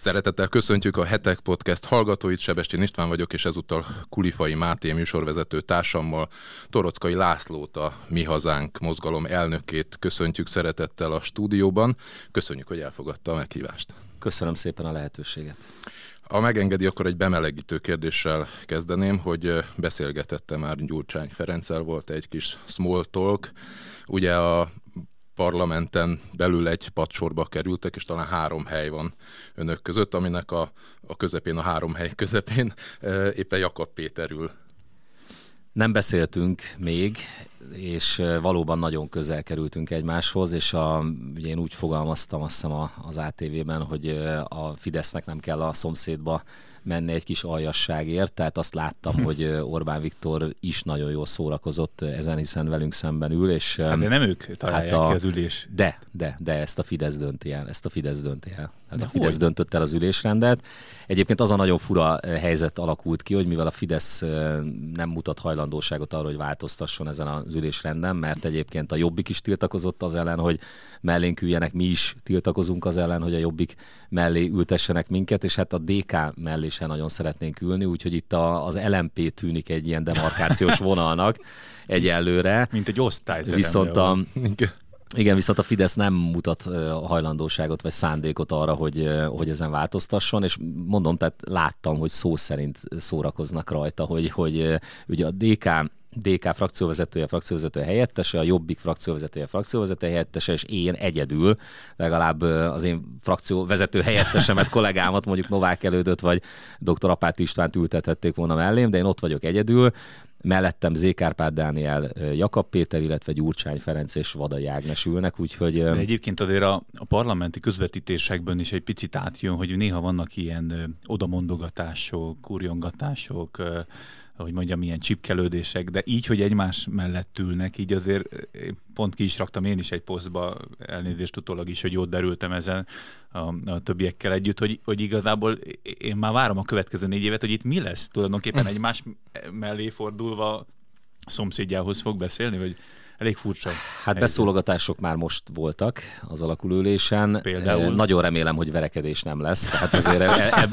Szeretettel köszöntjük a Hetek Podcast hallgatóit, Sebestén István vagyok, és ezúttal Kulifai Máté műsorvezető társammal, Torockai Lászlót, a Mi Hazánk mozgalom elnökét köszöntjük szeretettel a stúdióban. Köszönjük, hogy elfogadta a meghívást. Köszönöm szépen a lehetőséget. Ha megengedi, akkor egy bemelegítő kérdéssel kezdeném, hogy beszélgetette már Gyurcsány Ferenccel, volt egy kis small talk. Ugye a parlamenten belül egy padsorba kerültek, és talán három hely van önök között, aminek a, a közepén, a három hely közepén éppen Jakab Péter ül. Nem beszéltünk még, és valóban nagyon közel kerültünk egymáshoz, és a, ugye én úgy fogalmaztam azt hiszem az ATV-ben, hogy a Fidesznek nem kell a szomszédba menni egy kis aljasságért, tehát azt láttam, hogy Orbán Viktor is nagyon jól szórakozott ezen, hiszen velünk szemben ül, és... Hát de nem ők találják hát a, ki az ülés. De, de, de ezt a Fidesz dönti el, ezt a Fidesz dönti el. Hát a Fidesz hogy? döntött el az ülésrendet. Egyébként az a nagyon fura helyzet alakult ki, hogy mivel a Fidesz nem mutat hajlandóságot arra, hogy változtasson ezen az ülésrenden, mert egyébként a Jobbik is tiltakozott az ellen, hogy mellénk üljenek, mi is tiltakozunk az ellen, hogy a Jobbik mellé ültessenek minket, és hát a DK mellé sem nagyon szeretnénk ülni, úgyhogy itt a, az LMP tűnik egy ilyen demarkációs vonalnak egyelőre. Mint egy osztály. Viszont a, igen, viszont a Fidesz nem mutat hajlandóságot vagy szándékot arra, hogy, hogy ezen változtasson, és mondom, tehát láttam, hogy szó szerint szórakoznak rajta, hogy, hogy ugye a DK DK frakcióvezetője, frakcióvezetője helyettese, a Jobbik frakcióvezetője, frakcióvezetője helyettese, és én egyedül, legalább az én frakcióvezető helyettesemet, kollégámat, mondjuk Novák elődöt, vagy dr. Apát Istvánt ültethették volna mellém, de én ott vagyok egyedül, mellettem Zékárpád Dániel, Jakab Péter, illetve Gyurcsány Ferenc és Vadai Ágnes ülnek, úgyhogy... De egyébként azért a, a parlamenti közvetítésekben is egy picit átjön, hogy néha vannak ilyen odamondogatások, kurjongatások, hogy mondjam, ilyen csipkelődések, de így, hogy egymás mellett ülnek, így azért pont ki is raktam én is egy posztba, elnézést utólag is, hogy jót derültem ezen a, a többiekkel együtt, hogy, hogy igazából én már várom a következő négy évet, hogy itt mi lesz tulajdonképpen egymás mellé fordulva szomszédjához fog beszélni, vagy elég furcsa. Hát beszólogatások már most voltak az alakulőlésen. Például? Nagyon remélem, hogy verekedés nem lesz, tehát azért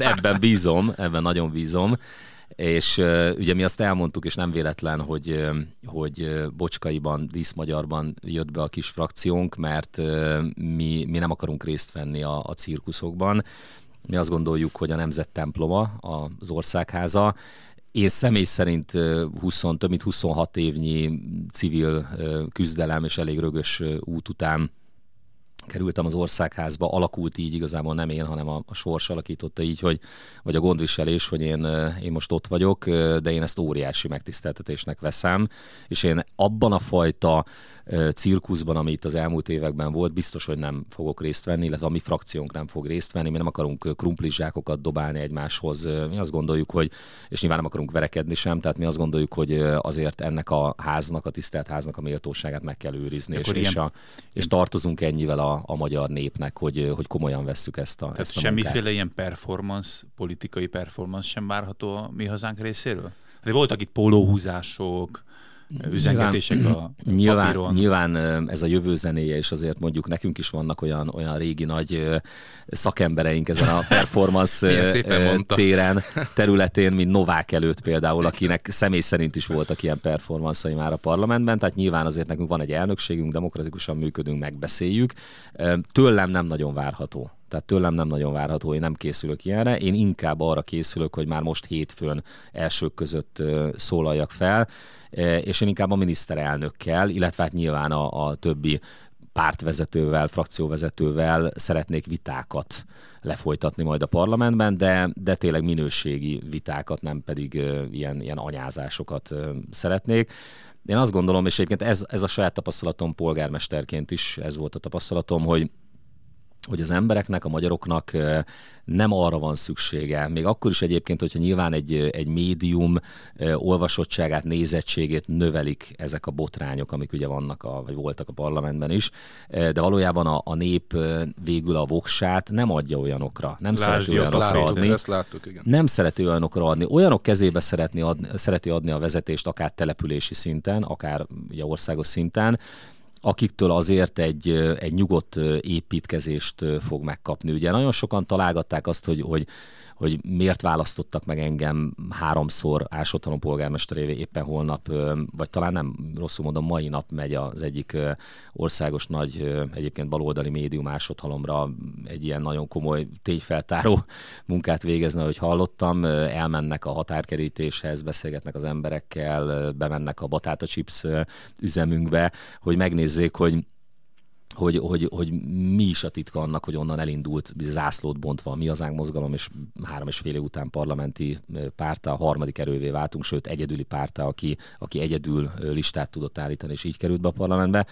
ebben bízom, ebben nagyon bízom és ugye mi azt elmondtuk, és nem véletlen, hogy, hogy Bocskaiban, Díszmagyarban jött be a kis frakciónk, mert mi, mi nem akarunk részt venni a, a cirkuszokban. Mi azt gondoljuk, hogy a nemzet temploma, az országháza, én személy szerint 20, több mint 26 évnyi civil küzdelem és elég rögös út után kerültem az országházba, alakult így igazából nem én, hanem a, a sors alakította így, hogy, vagy a gondviselés, hogy én, én most ott vagyok, de én ezt óriási megtiszteltetésnek veszem, és én abban a fajta cirkuszban, ami itt az elmúlt években volt, biztos, hogy nem fogok részt venni, illetve a mi frakciónk nem fog részt venni, mi nem akarunk krumplizsákokat dobálni egymáshoz, mi azt gondoljuk, hogy, és nyilván nem akarunk verekedni sem, tehát mi azt gondoljuk, hogy azért ennek a háznak, a tisztelt háznak a méltóságát meg kell őrizni, és, ilyen... és, a, és tartozunk ennyivel a, a magyar népnek, hogy, hogy komolyan vesszük ezt a, Tehát ezt a semmiféle munkát. ilyen performance, politikai performance sem várható a mi hazánk részéről? De voltak itt pólóhúzások, üzengetések a nyilván, papíron. Nyilván ez a jövő zenéje, és azért mondjuk nekünk is vannak olyan, olyan régi nagy szakembereink ezen a performance téren, területén, mint Novák előtt például, akinek személy szerint is voltak ilyen performanszai már a parlamentben, tehát nyilván azért nekünk van egy elnökségünk, demokratikusan működünk, megbeszéljük. Tőlem nem nagyon várható. Tehát tőlem nem nagyon várható, én nem készülök ilyenre. Én inkább arra készülök, hogy már most hétfőn elsők között szólaljak fel, és én inkább a miniszterelnökkel, illetve hát nyilván a, a többi pártvezetővel, frakcióvezetővel szeretnék vitákat lefolytatni majd a parlamentben, de, de tényleg minőségi vitákat, nem pedig ilyen, ilyen anyázásokat szeretnék. Én azt gondolom, és egyébként ez, ez a saját tapasztalatom polgármesterként is, ez volt a tapasztalatom, hogy hogy az embereknek, a magyaroknak nem arra van szüksége, még akkor is egyébként, hogyha nyilván egy, egy médium olvasottságát, nézettségét növelik ezek a botrányok, amik ugye vannak, a, vagy voltak a parlamentben is, de valójában a, a nép végül a voksát nem adja olyanokra, nem Lásd, szereti olyanokra láttuk, adni. Ezt láttuk, igen. Nem szereti olyanokra adni. Olyanok kezébe szeretni adni, szereti adni a vezetést, akár települési szinten, akár ugye országos szinten, akiktől azért egy, egy nyugodt építkezést fog megkapni. Ugye nagyon sokan találgatták azt, hogy, hogy hogy miért választottak meg engem háromszor Ásottalom polgármesterévé éppen holnap, vagy talán nem rosszul mondom, mai nap megy az egyik országos nagy egyébként baloldali médium Ásottalomra egy ilyen nagyon komoly tényfeltáró munkát végezne, hogy hallottam, elmennek a határkerítéshez, beszélgetnek az emberekkel, bemennek a Batáta Chips üzemünkbe, hogy megnézzék, hogy hogy, hogy, hogy mi is a titka annak, hogy onnan elindult zászlót bontva mi hazánk mozgalom, és három és fél év után parlamenti párta, a harmadik erővé váltunk, sőt egyedüli párta, aki, aki egyedül listát tudott állítani, és így került be a parlamentbe.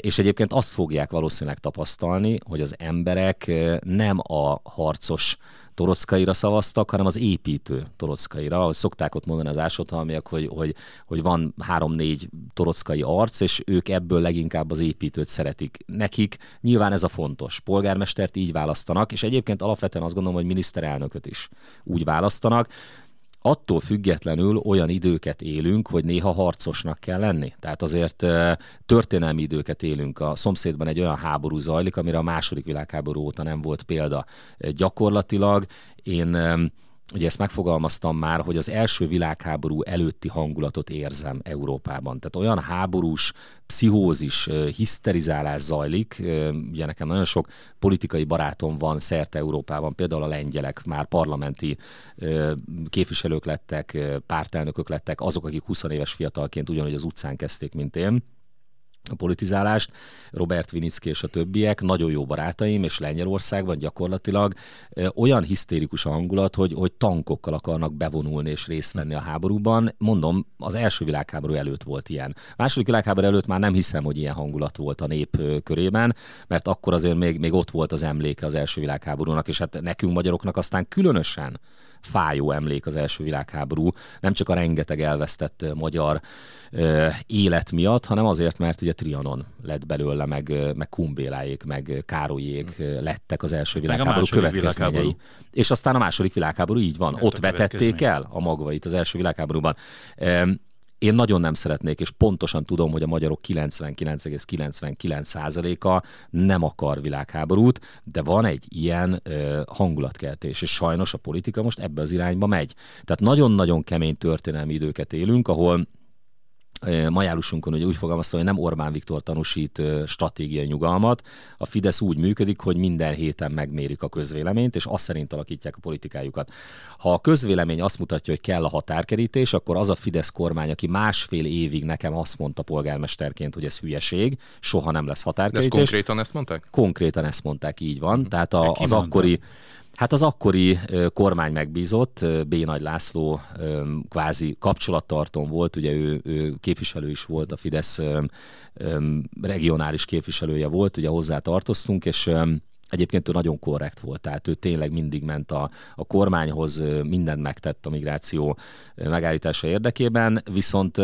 És egyébként azt fogják valószínűleg tapasztalni, hogy az emberek nem a harcos torockaira szavaztak, hanem az építő torockaira. Ahogy szokták ott mondani az ásothalmiak, hogy, hogy, hogy van három-négy torockai arc, és ők ebből leginkább az építőt szeretik. Nekik nyilván ez a fontos. Polgármestert így választanak, és egyébként alapvetően azt gondolom, hogy miniszterelnököt is úgy választanak attól függetlenül olyan időket élünk, hogy néha harcosnak kell lenni. Tehát azért történelmi időket élünk. A szomszédban egy olyan háború zajlik, amire a második világháború óta nem volt példa. Gyakorlatilag én ugye ezt megfogalmaztam már, hogy az első világháború előtti hangulatot érzem Európában. Tehát olyan háborús, pszichózis, hiszterizálás zajlik, ugye nekem nagyon sok politikai barátom van szerte Európában, például a lengyelek már parlamenti képviselők lettek, pártelnökök lettek, azok, akik 20 éves fiatalként ugyanúgy az utcán kezdték, mint én a politizálást, Robert Vinicki és a többiek, nagyon jó barátaim, és Lengyelországban gyakorlatilag olyan hisztérikus a hangulat, hogy, hogy tankokkal akarnak bevonulni és részt venni a háborúban. Mondom, az első világháború előtt volt ilyen. A második világháború előtt már nem hiszem, hogy ilyen hangulat volt a nép körében, mert akkor azért még, még ott volt az emléke az első világháborúnak, és hát nekünk magyaroknak aztán különösen fájó emlék az első világháború, nem csak a rengeteg elvesztett magyar ö, élet miatt, hanem azért, mert ugye Trianon lett belőle, meg, meg Kumbéláék, meg Károlyék lettek az első világháború következményei. Világháború. És aztán a második világháború így van. Lett Ott vetették el a magvait az első világháborúban. Én nagyon nem szeretnék, és pontosan tudom, hogy a magyarok 99,99%-a nem akar világháborút, de van egy ilyen ö, hangulatkeltés, és sajnos a politika most ebbe az irányba megy. Tehát nagyon-nagyon kemény történelmi időket élünk, ahol majálusunkon ugye úgy fogalmazta, hogy nem Orbán Viktor tanúsít stratégiai nyugalmat. A Fidesz úgy működik, hogy minden héten megmérik a közvéleményt, és azt szerint alakítják a politikájukat. Ha a közvélemény azt mutatja, hogy kell a határkerítés, akkor az a Fidesz kormány, aki másfél évig nekem azt mondta polgármesterként, hogy ez hülyeség, soha nem lesz határkerítés. De ezt konkrétan ezt mondták? Konkrétan ezt mondták, így van. Tehát a, az akkori Hát az akkori kormány megbízott, B. Nagy László kvázi kapcsolattartón volt, ugye ő, ő képviselő is volt, a Fidesz regionális képviselője volt, ugye hozzá tartoztunk, és Egyébként ő nagyon korrekt volt, tehát ő tényleg mindig ment a, a kormányhoz, mindent megtett a migráció megállítása érdekében, viszont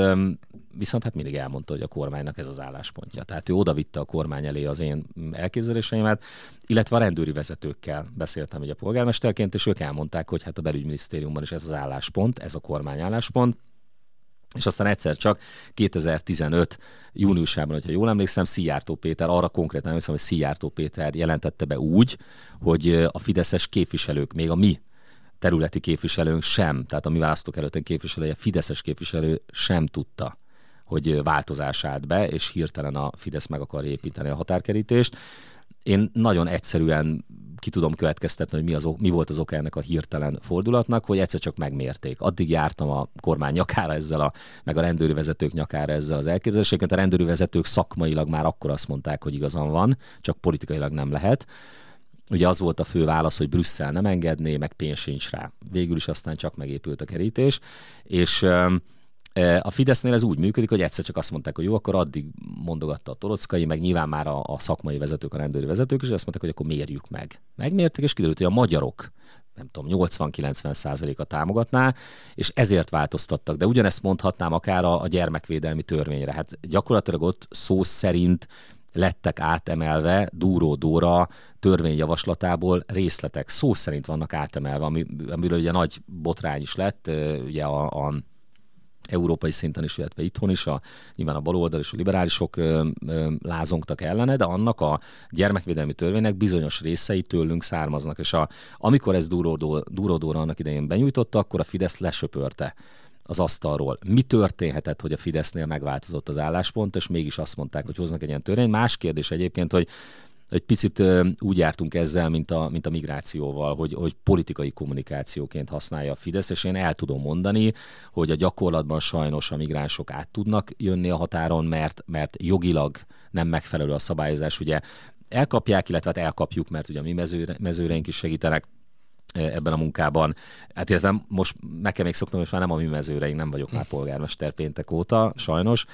viszont hát mindig elmondta, hogy a kormánynak ez az álláspontja. Tehát ő odavitte a kormány elé az én elképzeléseimet, illetve a rendőri vezetőkkel beszéltem ugye polgármesterként, és ők elmondták, hogy hát a belügyminisztériumban is ez az álláspont, ez a kormány álláspont, és aztán egyszer csak 2015 júniusában, hogyha jól emlékszem, Szijjártó Péter, arra konkrétan emlékszem, hogy Szijjártó Péter jelentette be úgy, hogy a fideszes képviselők, még a mi területi képviselőnk sem, tehát a mi választókerületen képviselője, Fideszes képviselő sem tudta, hogy változás állt be, és hirtelen a Fidesz meg akar építeni a határkerítést. Én nagyon egyszerűen ki tudom következtetni, hogy mi, az, mi volt az oka ennek a hirtelen fordulatnak, hogy egyszer csak megmérték. Addig jártam a kormány nyakára ezzel, a, meg a rendőri vezetők nyakára ezzel az elképzeléseket. A rendőri vezetők szakmailag már akkor azt mondták, hogy igazam van, csak politikailag nem lehet. Ugye az volt a fő válasz, hogy Brüsszel nem engedné, meg pénz sincs rá. Végül is aztán csak megépült a kerítés, és a Fidesznél ez úgy működik, hogy egyszer csak azt mondták, hogy jó, akkor addig mondogatta a Torockai, meg nyilván már a, a szakmai vezetők, a rendőri vezetők is, azt mondták, hogy akkor mérjük meg. Megmérték, és kiderült, hogy a magyarok nem tudom, 80-90 százaléka támogatná, és ezért változtattak. De ugyanezt mondhatnám akár a, a gyermekvédelmi törvényre. Hát gyakorlatilag ott szó szerint lettek átemelve Dúró Dóra törvényjavaslatából részletek. Szó szerint vannak átemelve, ami, amiről ugye nagy botrány is lett, ugye a, a európai szinten is, illetve itthon is, a, nyilván a baloldal és a liberálisok ö, ö, lázongtak ellene, de annak a gyermekvédelmi törvénynek bizonyos részei tőlünk származnak, és a, amikor ez Durodóra annak idején benyújtotta, akkor a Fidesz lesöpörte az asztalról. Mi történhetett, hogy a Fidesznél megváltozott az álláspont, és mégis azt mondták, hogy hoznak egy ilyen törvényt. Más kérdés egyébként, hogy egy picit úgy jártunk ezzel, mint a, mint a migrációval, hogy, hogy politikai kommunikációként használja a Fidesz, és én el tudom mondani, hogy a gyakorlatban sajnos a migránsok át tudnak jönni a határon, mert, mert jogilag nem megfelelő a szabályozás. Ugye elkapják, illetve hát elkapjuk, mert ugye a mi mezőre, mezőreink is segítenek, ebben a munkában. Hát illetve most meg kell még szoknom, és már nem a mi mezőreink, nem vagyok már polgármester péntek óta, sajnos.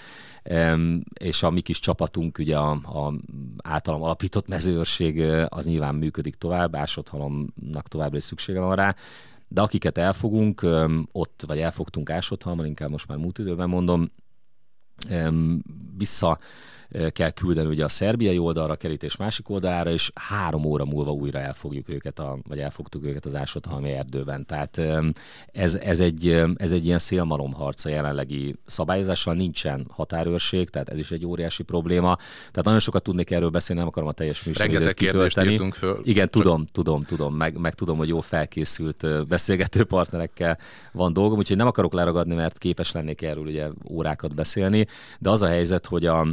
És a mi kis csapatunk, ugye a, a általam alapított mezőőrség, az nyilván működik tovább, Ásodhalomnak továbbra is szüksége van rá, de akiket elfogunk, ott, vagy elfogtunk Ásodhalmon, inkább most már múlt időben mondom, vissza kell küldeni ugye a szerbiai oldalra, a kerítés másik oldalára, és három óra múlva újra elfogjuk őket, a, vagy elfogtuk őket az ásodhalmi erdőben. Tehát ez, ez, egy, ez egy ilyen szélmalomharc a jelenlegi szabályozással, nincsen határőrség, tehát ez is egy óriási probléma. Tehát nagyon sokat tudnék erről beszélni, nem akarom a teljes műsoridőt kitölteni. föl. Igen, csak... tudom, tudom, tudom, meg, meg tudom, hogy jó felkészült beszélgető partnerekkel van dolgom, úgyhogy nem akarok leragadni, mert képes lennék erről ugye órákat beszélni, de az a helyzet, hogy a,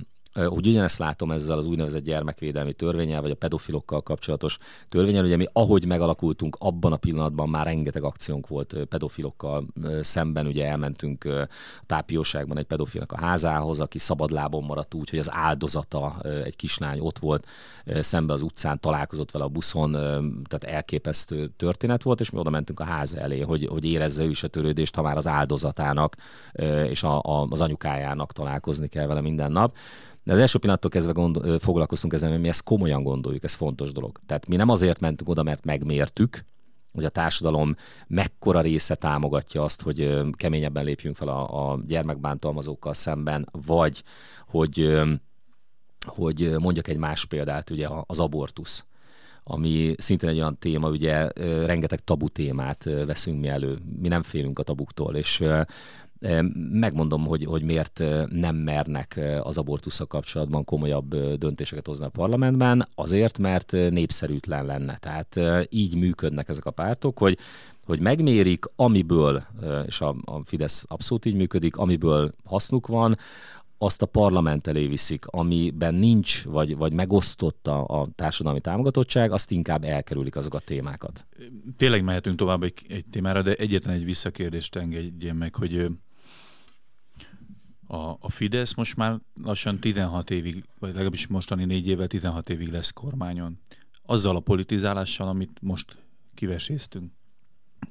úgy ugyanezt látom ezzel az úgynevezett gyermekvédelmi törvényel, vagy a pedofilokkal kapcsolatos törvényel, ugye mi ahogy megalakultunk, abban a pillanatban már rengeteg akciónk volt pedofilokkal szemben, ugye elmentünk tápióságban egy pedofilnak a házához, aki szabadlábon maradt úgy, hogy az áldozata, egy kislány ott volt szembe az utcán, találkozott vele a buszon, tehát elképesztő történet volt, és mi oda mentünk a ház elé, hogy, hogy érezze ő is a törődést, ha már az áldozatának és a, a, az anyukájának találkozni kell vele minden nap. De az első pillanattól kezdve gond, foglalkoztunk ezzel, mert mi ezt komolyan gondoljuk, ez fontos dolog. Tehát mi nem azért mentünk oda, mert megmértük, hogy a társadalom mekkora része támogatja azt, hogy keményebben lépjünk fel a, a gyermekbántalmazókkal szemben, vagy hogy, hogy mondjak egy más példát, ugye az abortusz ami szintén egy olyan téma, ugye rengeteg tabu témát veszünk mi elő. Mi nem félünk a tabuktól, és Megmondom, hogy, hogy miért nem mernek az abortusszal kapcsolatban komolyabb döntéseket hozni a parlamentben. Azért, mert népszerűtlen lenne. Tehát így működnek ezek a pártok, hogy hogy megmérik, amiből, és a, a Fidesz abszolút így működik, amiből hasznuk van, azt a parlament elé viszik, amiben nincs, vagy, vagy megosztott a, a társadalmi támogatottság, azt inkább elkerülik azok a témákat. Tényleg mehetünk tovább egy, egy témára, de egyetlen egy visszakérdést engedjen meg, hogy a, a Fidesz most már lassan 16 évig, vagy legalábbis mostani négy évvel 16 évig lesz kormányon. Azzal a politizálással, amit most kiveséztünk.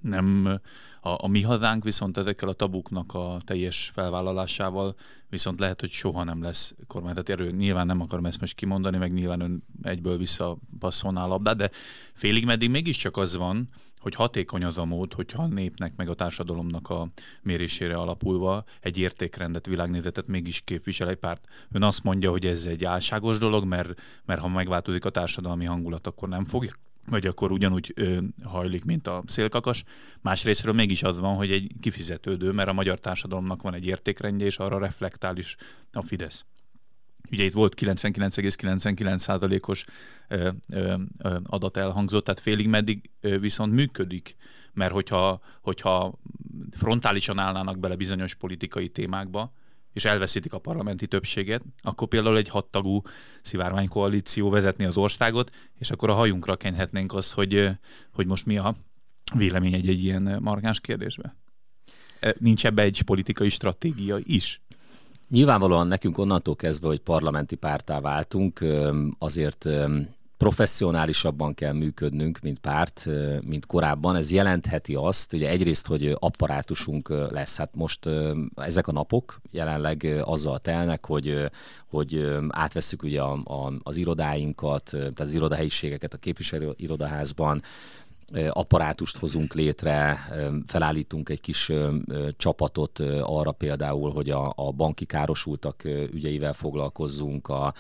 Nem a, a mi hazánk viszont ezekkel a tabuknak a teljes felvállalásával viszont lehet, hogy soha nem lesz kormány. Tehát erről nyilván nem akarom ezt most kimondani, meg nyilván ön egyből visszapasszolná a labdát, de félig meddig mégiscsak az van, hogy hatékony az a mód, hogyha a népnek meg a társadalomnak a mérésére alapulva egy értékrendet, világnézetet mégis képvisel egy párt. Ön azt mondja, hogy ez egy álságos dolog, mert, mert ha megváltozik a társadalmi hangulat, akkor nem fog vagy akkor ugyanúgy ö, hajlik, mint a szélkakas. Másrésztről mégis az van, hogy egy kifizetődő, mert a magyar társadalomnak van egy értékrendje, és arra reflektál is a Fidesz. Ugye itt volt 99,99%-os adat elhangzott, tehát félig meddig viszont működik, mert hogyha, hogyha frontálisan állnának bele bizonyos politikai témákba, és elveszítik a parlamenti többséget, akkor például egy hattagú szivárványkoalíció vezetni az országot, és akkor a hajunkra kenhetnénk azt, hogy, hogy most mi a vélemény egy, egy ilyen markáns kérdésbe. Nincs ebbe egy politikai stratégia is? Nyilvánvalóan nekünk onnantól kezdve, hogy parlamenti pártá váltunk, azért professzionálisabban kell működnünk, mint párt, mint korábban. Ez jelentheti azt, ugye egyrészt, hogy apparátusunk lesz. Hát most ezek a napok jelenleg azzal telnek, hogy, hogy átvesszük ugye a, a, az irodáinkat, tehát az irodahelyiségeket a képviselő irodaházban, apparátust hozunk létre, felállítunk egy kis csapatot arra például, hogy a, a banki károsultak ügyeivel foglalkozzunk, a,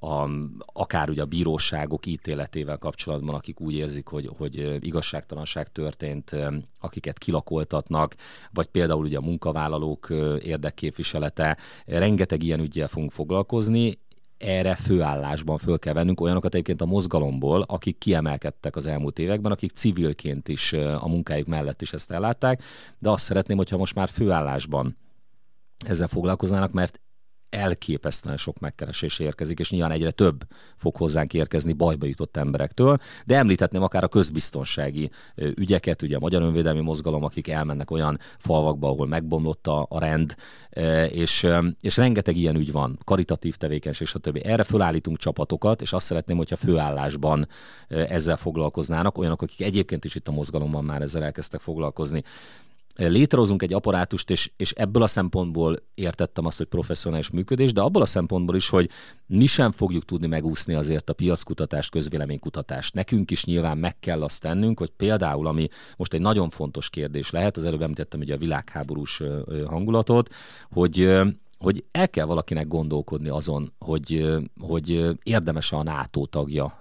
a, akár ugye a bíróságok ítéletével kapcsolatban, akik úgy érzik, hogy, hogy igazságtalanság történt, akiket kilakoltatnak, vagy például ugye a munkavállalók érdekképviselete. Rengeteg ilyen ügyel fogunk foglalkozni, erre főállásban föl kell vennünk olyanokat egyébként a mozgalomból, akik kiemelkedtek az elmúlt években, akik civilként is a munkájuk mellett is ezt ellátták, de azt szeretném, hogyha most már főállásban ezzel foglalkoznának, mert elképesztően sok megkeresés érkezik, és nyilván egyre több fog hozzánk érkezni bajba jutott emberektől, de említhetném akár a közbiztonsági ügyeket, ugye a Magyar Önvédelmi Mozgalom, akik elmennek olyan falvakba, ahol megbomlott a, rend, és, és rengeteg ilyen ügy van, karitatív tevékenység, stb. Erre fölállítunk csapatokat, és azt szeretném, hogyha főállásban ezzel foglalkoznának, olyanok, akik egyébként is itt a mozgalomban már ezzel elkezdtek foglalkozni létrehozunk egy apparátust, és, és ebből a szempontból értettem azt, hogy professzionális működés, de abból a szempontból is, hogy mi sem fogjuk tudni megúszni azért a piackutatást, közvéleménykutatást. Nekünk is nyilván meg kell azt tennünk, hogy például, ami most egy nagyon fontos kérdés lehet, az előbb említettem ugye a világháborús hangulatot, hogy hogy el kell valakinek gondolkodni azon, hogy, hogy érdemes a NATO tagja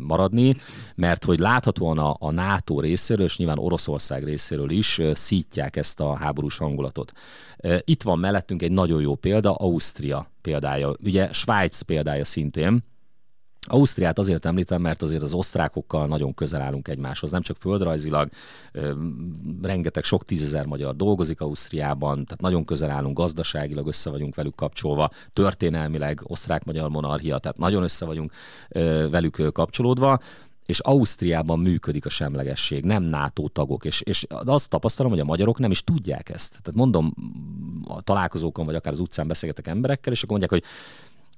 maradni, mert hogy láthatóan a, a NATO részéről, és nyilván Oroszország részéről is szítják ezt a háborús hangulatot. Itt van mellettünk egy nagyon jó példa, Ausztria példája, ugye Svájc példája szintén, Ausztriát azért említem, mert azért az osztrákokkal nagyon közel állunk egymáshoz, nem csak földrajzilag, rengeteg sok tízezer magyar dolgozik Ausztriában, tehát nagyon közel állunk gazdaságilag, össze vagyunk velük kapcsolva, történelmileg osztrák-magyar monarchia, tehát nagyon össze vagyunk velük kapcsolódva és Ausztriában működik a semlegesség, nem NATO tagok, és, és azt tapasztalom, hogy a magyarok nem is tudják ezt. Tehát mondom, a találkozókon, vagy akár az utcán beszélgetek emberekkel, és akkor mondják, hogy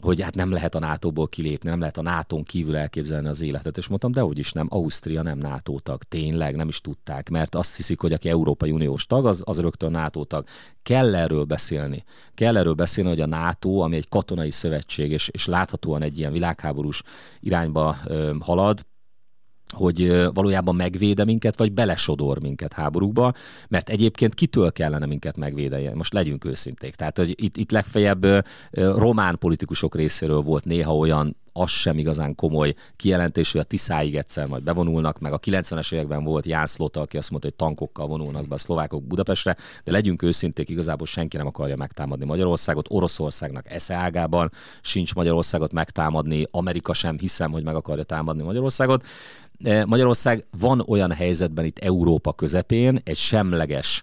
hogy hát nem lehet a NATO-ból kilépni, nem lehet a nato kívül elképzelni az életet. És mondtam, de is nem, Ausztria nem NATO tag, tényleg nem is tudták, mert azt hiszik, hogy aki Európai Uniós tag, az, az rögtön NATO tag. Kell erről beszélni. Kell erről beszélni, hogy a NATO, ami egy katonai szövetség, és, és láthatóan egy ilyen világháborús irányba ö, halad, hogy valójában megvéde minket, vagy belesodor minket háborúkba, mert egyébként kitől kellene minket megvédeni? Most legyünk őszinték. Tehát, hogy itt, itt legfeljebb román politikusok részéről volt néha olyan az sem igazán komoly kijelentés, hogy a Tiszáig egyszer majd bevonulnak, meg a 90-es években volt Jászlóta, aki azt mondta, hogy tankokkal vonulnak be a szlovákok Budapestre, de legyünk őszinték, igazából senki nem akarja megtámadni Magyarországot, Oroszországnak esze ágában sincs Magyarországot megtámadni, Amerika sem hiszem, hogy meg akarja támadni Magyarországot. Magyarország van olyan helyzetben itt Európa közepén, egy semleges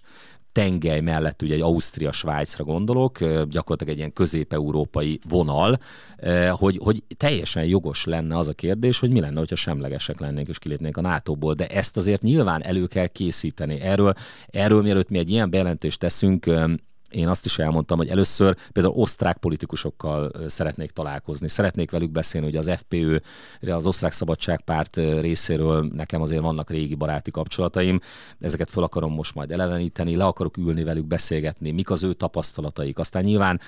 tengely mellett ugye egy Ausztria-Svájcra gondolok, gyakorlatilag egy ilyen közép-európai vonal, hogy, hogy teljesen jogos lenne az a kérdés, hogy mi lenne, hogyha semlegesek lennénk és kilépnénk a NATO-ból, de ezt azért nyilván elő kell készíteni. Erről, erről mielőtt mi egy ilyen bejelentést teszünk, én azt is elmondtam, hogy először például osztrák politikusokkal szeretnék találkozni, szeretnék velük beszélni, hogy az FPÖ, az Osztrák Szabadságpárt részéről nekem azért vannak régi baráti kapcsolataim, ezeket fel akarom most majd eleveníteni, le akarok ülni velük, beszélgetni, mik az ő tapasztalataik. Aztán nyilván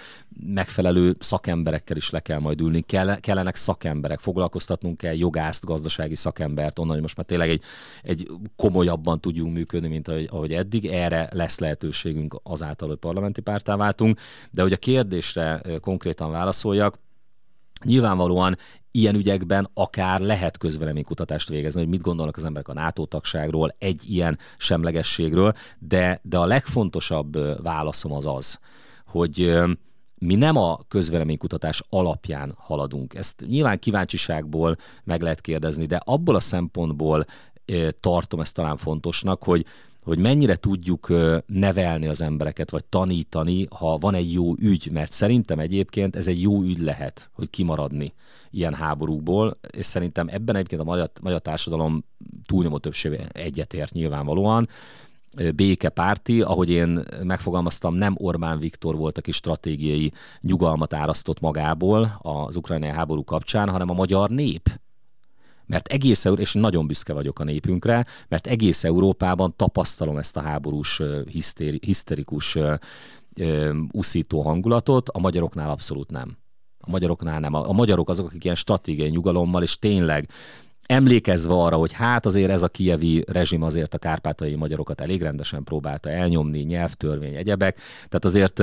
megfelelő szakemberekkel is le kell majd ülni, kell, kellenek szakemberek, foglalkoztatnunk kell jogászt, gazdasági szakembert, onnan, hogy most már tényleg egy, egy komolyabban tudjunk működni, mint ahogy eddig. Erre lesz lehetőségünk azáltal, hogy parlament parlamenti pártá váltunk, de hogy a kérdésre konkrétan válaszoljak, nyilvánvalóan ilyen ügyekben akár lehet közveleménykutatást végezni, hogy mit gondolnak az emberek a NATO tagságról, egy ilyen semlegességről, de, de a legfontosabb válaszom az az, hogy mi nem a közveleménykutatás alapján haladunk. Ezt nyilván kíváncsiságból meg lehet kérdezni, de abból a szempontból tartom ezt talán fontosnak, hogy hogy mennyire tudjuk nevelni az embereket, vagy tanítani, ha van egy jó ügy, mert szerintem egyébként ez egy jó ügy lehet, hogy kimaradni ilyen háborúból, és szerintem ebben egyébként a magyar, magyar társadalom túlnyomó többsége egyetért nyilvánvalóan, békepárti, ahogy én megfogalmaztam, nem Orbán Viktor volt, aki stratégiai nyugalmat árasztott magából az ukrajnai háború kapcsán, hanem a magyar nép mert egész, és nagyon büszke vagyok a népünkre, mert egész Európában tapasztalom ezt a háborús, hisztéri, hiszterikus uszító hangulatot, a magyaroknál abszolút nem. A magyaroknál nem. A, a magyarok azok, akik ilyen stratégiai nyugalommal, és tényleg emlékezve arra, hogy hát azért ez a kievi rezsim azért a kárpátai magyarokat elég rendesen próbálta elnyomni, nyelvtörvény, egyebek. Tehát azért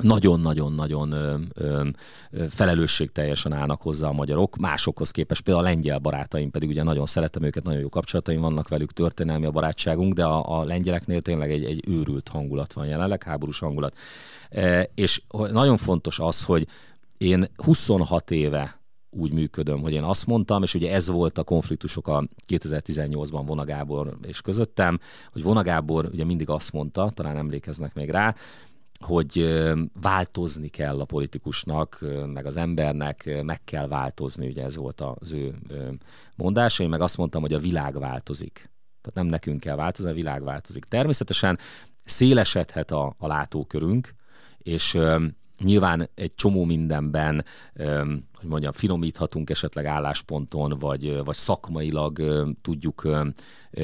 nagyon-nagyon-nagyon felelősségteljesen állnak hozzá a magyarok, másokhoz képest, például a lengyel barátaim pedig ugye nagyon szeretem őket, nagyon jó kapcsolataim vannak velük, történelmi a barátságunk, de a, a lengyeleknél tényleg egy, egy őrült hangulat van jelenleg, háborús hangulat. E, és nagyon fontos az, hogy én 26 éve úgy működöm, hogy én azt mondtam, és ugye ez volt a konfliktusok a 2018-ban Vonagábor és közöttem, hogy Vonagábor ugye mindig azt mondta, talán emlékeznek még rá, hogy változni kell a politikusnak, meg az embernek, meg kell változni, ugye ez volt az ő mondása, én meg azt mondtam, hogy a világ változik. Tehát nem nekünk kell változni, a világ változik. Természetesen szélesedhet a, a látókörünk, és Nyilván egy csomó mindenben, hogy mondjam, finomíthatunk esetleg állásponton, vagy, vagy szakmailag tudjuk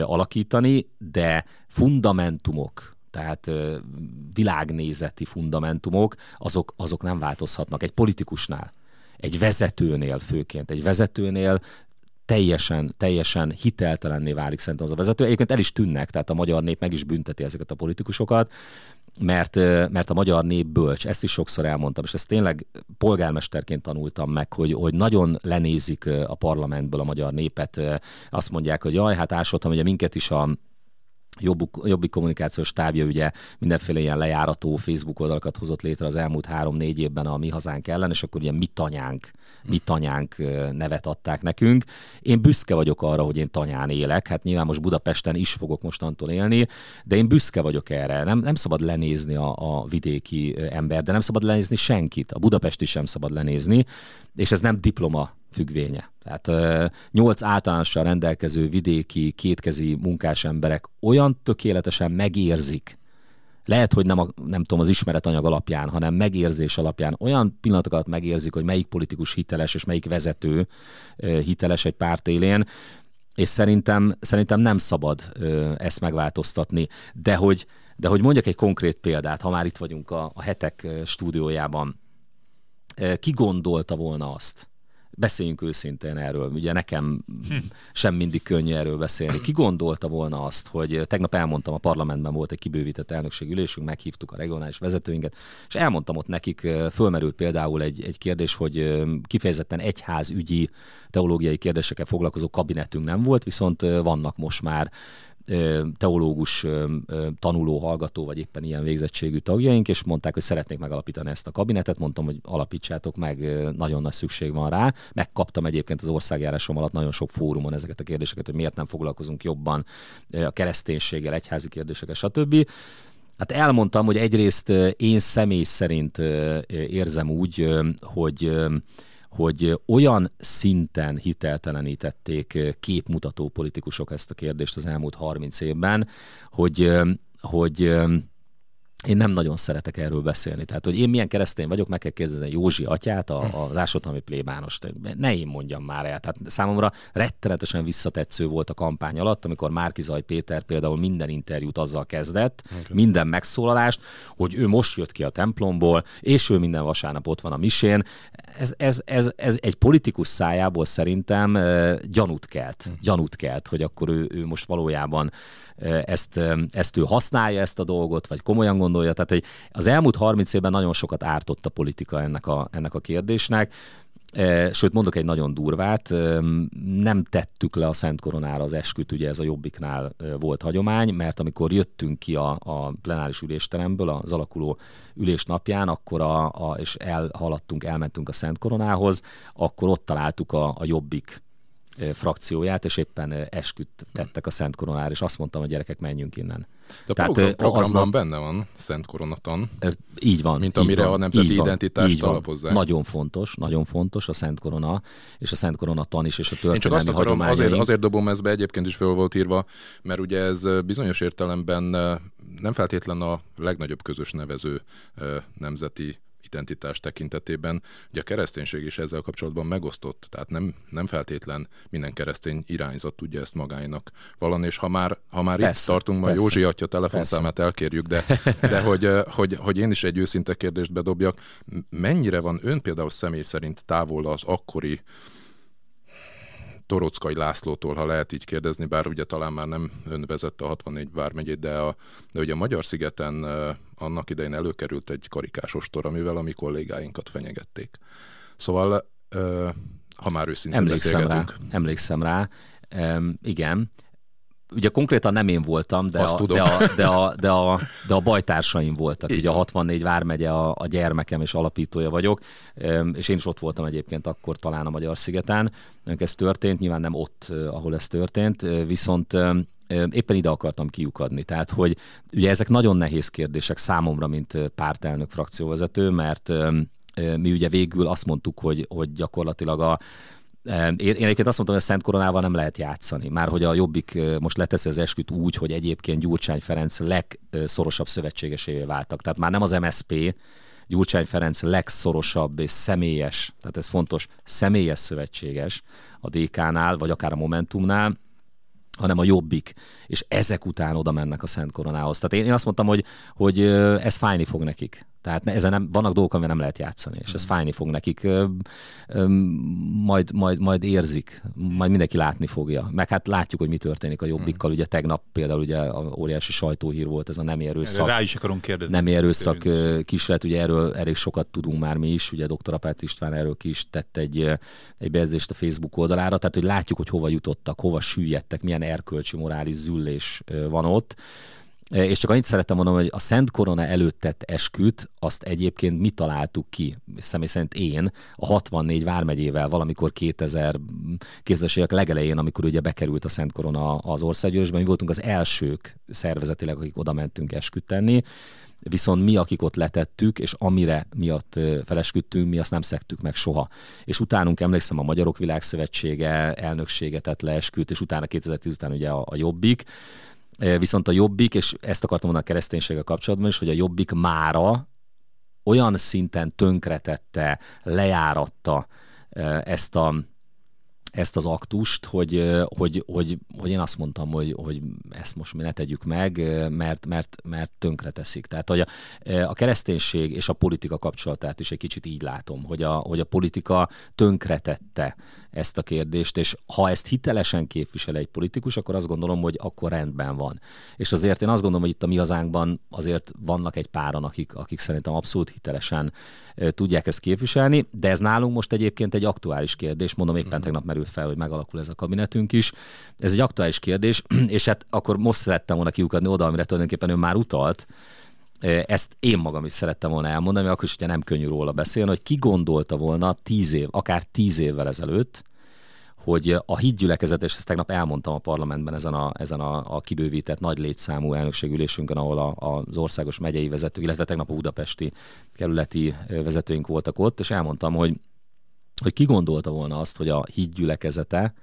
alakítani, de fundamentumok, tehát világnézeti fundamentumok, azok, azok nem változhatnak egy politikusnál, egy vezetőnél főként. Egy vezetőnél teljesen, teljesen hiteltelenné válik szerintem az a vezető. Egyébként el is tűnnek, tehát a magyar nép meg is bünteti ezeket a politikusokat, mert, mert a magyar nép bölcs, ezt is sokszor elmondtam, és ezt tényleg polgármesterként tanultam meg, hogy, hogy nagyon lenézik a parlamentből a magyar népet, azt mondják, hogy jaj, hát ásodtam, ugye minket is a Jobbik, jobbik kommunikációs tábja ugye mindenféle ilyen lejárató Facebook oldalakat hozott létre az elmúlt három-négy évben a mi hazánk ellen, és akkor ugye mi tanyánk, mi tanyánk nevet adták nekünk. Én büszke vagyok arra, hogy én tanyán élek, hát nyilván most Budapesten is fogok mostantól élni, de én büszke vagyok erre. Nem, nem szabad lenézni a, a vidéki ember, de nem szabad lenézni senkit. A Budapesti sem szabad lenézni, és ez nem diploma függvénye. Tehát nyolc általánossal rendelkező vidéki, kétkezi munkás emberek olyan tökéletesen megérzik, lehet, hogy nem, a, nem tudom, az ismeretanyag alapján, hanem megérzés alapján olyan pillanatokat megérzik, hogy melyik politikus hiteles és melyik vezető hiteles egy párt élén, és szerintem, szerintem nem szabad ezt megváltoztatni. De hogy, de hogy mondjak egy konkrét példát, ha már itt vagyunk a, a hetek stúdiójában, ki gondolta volna azt, beszéljünk őszintén erről. Ugye nekem hm. sem mindig könnyű erről beszélni. Ki gondolta volna azt, hogy tegnap elmondtam, a parlamentben volt egy kibővített elnökségülésünk, meghívtuk a regionális vezetőinket, és elmondtam ott nekik, fölmerült például egy, egy kérdés, hogy kifejezetten egyházügyi teológiai kérdésekkel foglalkozó kabinetünk nem volt, viszont vannak most már teológus tanuló, hallgató, vagy éppen ilyen végzettségű tagjaink, és mondták, hogy szeretnék megalapítani ezt a kabinetet. Mondtam, hogy alapítsátok meg, nagyon nagy szükség van rá. Megkaptam egyébként az országjárásom alatt nagyon sok fórumon ezeket a kérdéseket, hogy miért nem foglalkozunk jobban a kereszténységgel, egyházi kérdéseket, stb. Hát elmondtam, hogy egyrészt én személy szerint érzem úgy, hogy hogy olyan szinten hiteltelenítették képmutató politikusok ezt a kérdést az elmúlt 30 évben, hogy, hogy én nem nagyon szeretek erről beszélni. Tehát, hogy én milyen keresztény vagyok, meg kell kérdezni Józsi atyát, a, az ásottalmi plébánost. Ne én mondjam már el. Tehát számomra rettenetesen visszatetsző volt a kampány alatt, amikor Márkizaj Péter például minden interjút azzal kezdett, okay. minden megszólalást, hogy ő most jött ki a templomból, és ő minden vasárnap ott van a misén. Ez, ez, ez, ez egy politikus szájából szerintem gyanút kelt. Hm. Gyanút kelt, hogy akkor ő, ő most valójában ezt, ezt ő használja ezt a dolgot, vagy komolyan gondolja. Tehát egy, az elmúlt 30 évben nagyon sokat ártott a politika ennek a, ennek a kérdésnek. Sőt, mondok egy nagyon durvát, nem tettük le a Szent Koronára az esküt, ugye ez a Jobbiknál volt hagyomány, mert amikor jöttünk ki a, a plenáris ülésteremből az alakuló ülés napján, akkor a, a, és elhaladtunk, elmentünk a Szent Koronához, akkor ott találtuk a, a Jobbik frakcióját, és éppen esküt tettek a Szent Koronára, és azt mondtam, hogy gyerekek, menjünk innen. De a Tehát, program, programban aznap, benne van Szent Koronaton. Így van. Mint amire van, a nemzeti van, identitást alapozzák. Nagyon fontos, nagyon fontos a Szent Korona, és a Szent Koronaton is, és a történelmi Én csak azt akarom, azért, azért dobom ezt be, egyébként is föl volt írva, mert ugye ez bizonyos értelemben nem feltétlen a legnagyobb közös nevező nemzeti identitás tekintetében. Ugye a kereszténység is ezzel kapcsolatban megosztott, tehát nem, nem feltétlen minden keresztény irányzat tudja ezt magáinak. Valani, és ha már, ha már persze, itt tartunk, majd Józsi atya telefonszámát elkérjük, de, de hogy, hogy, hogy én is egy őszinte kérdést bedobjak, mennyire van ön például személy szerint távol az akkori Torockai Lászlótól, ha lehet így kérdezni, bár ugye talán már nem ön vezette a 64 vármegyét, de, a, de ugye a Magyar-szigeten annak idején előkerült egy karikás ostor, amivel a mi kollégáinkat fenyegették. Szóval, ha már őszintén emlékszem rá, emlékszem rá, igen, ugye konkrétan nem én voltam, de, a, de, a, de, a, de, a, de a bajtársaim voltak. Így ugye a 64 Vármegye a, a gyermekem és alapítója vagyok, és én is ott voltam egyébként akkor talán a Magyar-szigeten. Ez történt, nyilván nem ott, ahol ez történt, viszont éppen ide akartam kiukadni. Tehát, hogy ugye ezek nagyon nehéz kérdések számomra, mint pártelnök frakcióvezető, mert mi ugye végül azt mondtuk, hogy, hogy gyakorlatilag a én, én egyébként azt mondtam, hogy a Szent Koronával nem lehet játszani. Már hogy a Jobbik most leteszi az esküt úgy, hogy egyébként Gyurcsány Ferenc legszorosabb szövetségesévé váltak. Tehát már nem az MSP, Gyurcsány Ferenc legszorosabb és személyes, tehát ez fontos, személyes szövetséges a DK-nál, vagy akár a Momentumnál, hanem a jobbik, és ezek után oda mennek a Szent Koronához. Tehát én, én azt mondtam, hogy, hogy ez fájni fog nekik. Tehát ezen nem, vannak dolgok, amivel nem lehet játszani, és ez mm. fájni fog nekik. Majd, majd, majd érzik, majd mindenki látni fogja. Meg hát látjuk, hogy mi történik a jobbikkal. Mm. Ugye tegnap például ugye a óriási sajtóhír volt ez a nem erőszak. Rá is akarom kérdezni. Nem erőszak kísérlet, ugye erről elég sokat tudunk már mi is, ugye dr. Apát István erről ki is tett egy, egy bejelzést a Facebook oldalára, tehát hogy látjuk, hogy hova jutottak, hova süllyedtek, milyen erkölcsi, morális züllés van ott. És csak annyit szerettem mondani, hogy a Szent Korona előtt tett esküt, azt egyébként mi találtuk ki, személy szerint én, a 64 vármegyével valamikor 2000 es évek legelején, amikor ugye bekerült a Szent Korona az országgyűlésben, mi voltunk az elsők szervezetileg, akik oda mentünk esküt tenni, viszont mi, akik ott letettük, és amire miatt felesküdtünk, mi azt nem szektük meg soha. És utánunk emlékszem, a Magyarok Világszövetsége elnökséget tett le esküt, és utána 2010 után ugye a, a Jobbik, Viszont a jobbik, és ezt akartam mondani a kereszténységgel kapcsolatban is, hogy a jobbik mára olyan szinten tönkretette, lejáratta ezt a ezt az aktust, hogy, hogy, hogy, hogy én azt mondtam, hogy, hogy ezt most mi ne tegyük meg, mert, mert, mert tönkre teszik. Tehát, hogy a, a kereszténység és a politika kapcsolatát is egy kicsit így látom, hogy a, hogy a politika tönkretette ezt a kérdést, és ha ezt hitelesen képvisel egy politikus, akkor azt gondolom, hogy akkor rendben van. És azért én azt gondolom, hogy itt a mi hazánkban azért vannak egy páran, akik, akik szerintem abszolút hitelesen tudják ezt képviselni, de ez nálunk most egyébként egy aktuális kérdés, mondom éppen uh-huh. tegnap merült fel, hogy megalakul ez a kabinetünk is. Ez egy aktuális kérdés, és hát akkor most szerettem volna kiukadni oda, amire tulajdonképpen ő már utalt, ezt én magam is szerettem volna elmondani, akkor is ugye nem könnyű róla beszélni, hogy ki gondolta volna tíz év, akár tíz évvel ezelőtt, hogy a hídgyülekezet, és ezt tegnap elmondtam a parlamentben ezen a, ezen a, a kibővített nagy létszámú elnökségülésünkön, ahol a, az országos megyei vezető, illetve tegnap a budapesti kerületi vezetőink voltak ott, és elmondtam, hogy, hogy ki gondolta volna azt, hogy a hídgyülekezete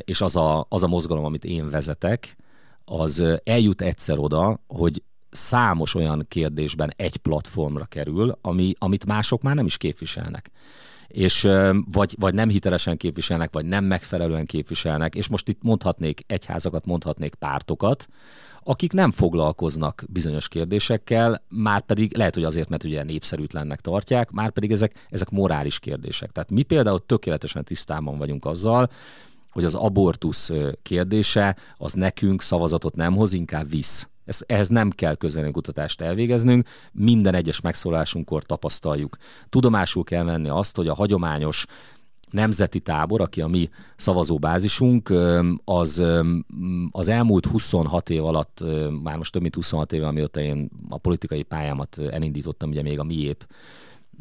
és az a, az a mozgalom, amit én vezetek, az eljut egyszer oda, hogy számos olyan kérdésben egy platformra kerül, ami, amit mások már nem is képviselnek és vagy, vagy nem hitelesen képviselnek, vagy nem megfelelően képviselnek, és most itt mondhatnék egyházakat, mondhatnék pártokat, akik nem foglalkoznak bizonyos kérdésekkel, már pedig lehet, hogy azért, mert ugye népszerűtlennek tartják, már pedig ezek, ezek morális kérdések. Tehát mi például tökéletesen tisztában vagyunk azzal, hogy az abortusz kérdése az nekünk szavazatot nem hoz, inkább visz. Ez, ehhez nem kell kutatást elvégeznünk, minden egyes megszólásunkkor tapasztaljuk. Tudomásul kell venni azt, hogy a hagyományos nemzeti tábor, aki a mi szavazóbázisunk, az, az elmúlt 26 év alatt, már most több mint 26 éve, amióta én a politikai pályámat elindítottam, ugye még a miép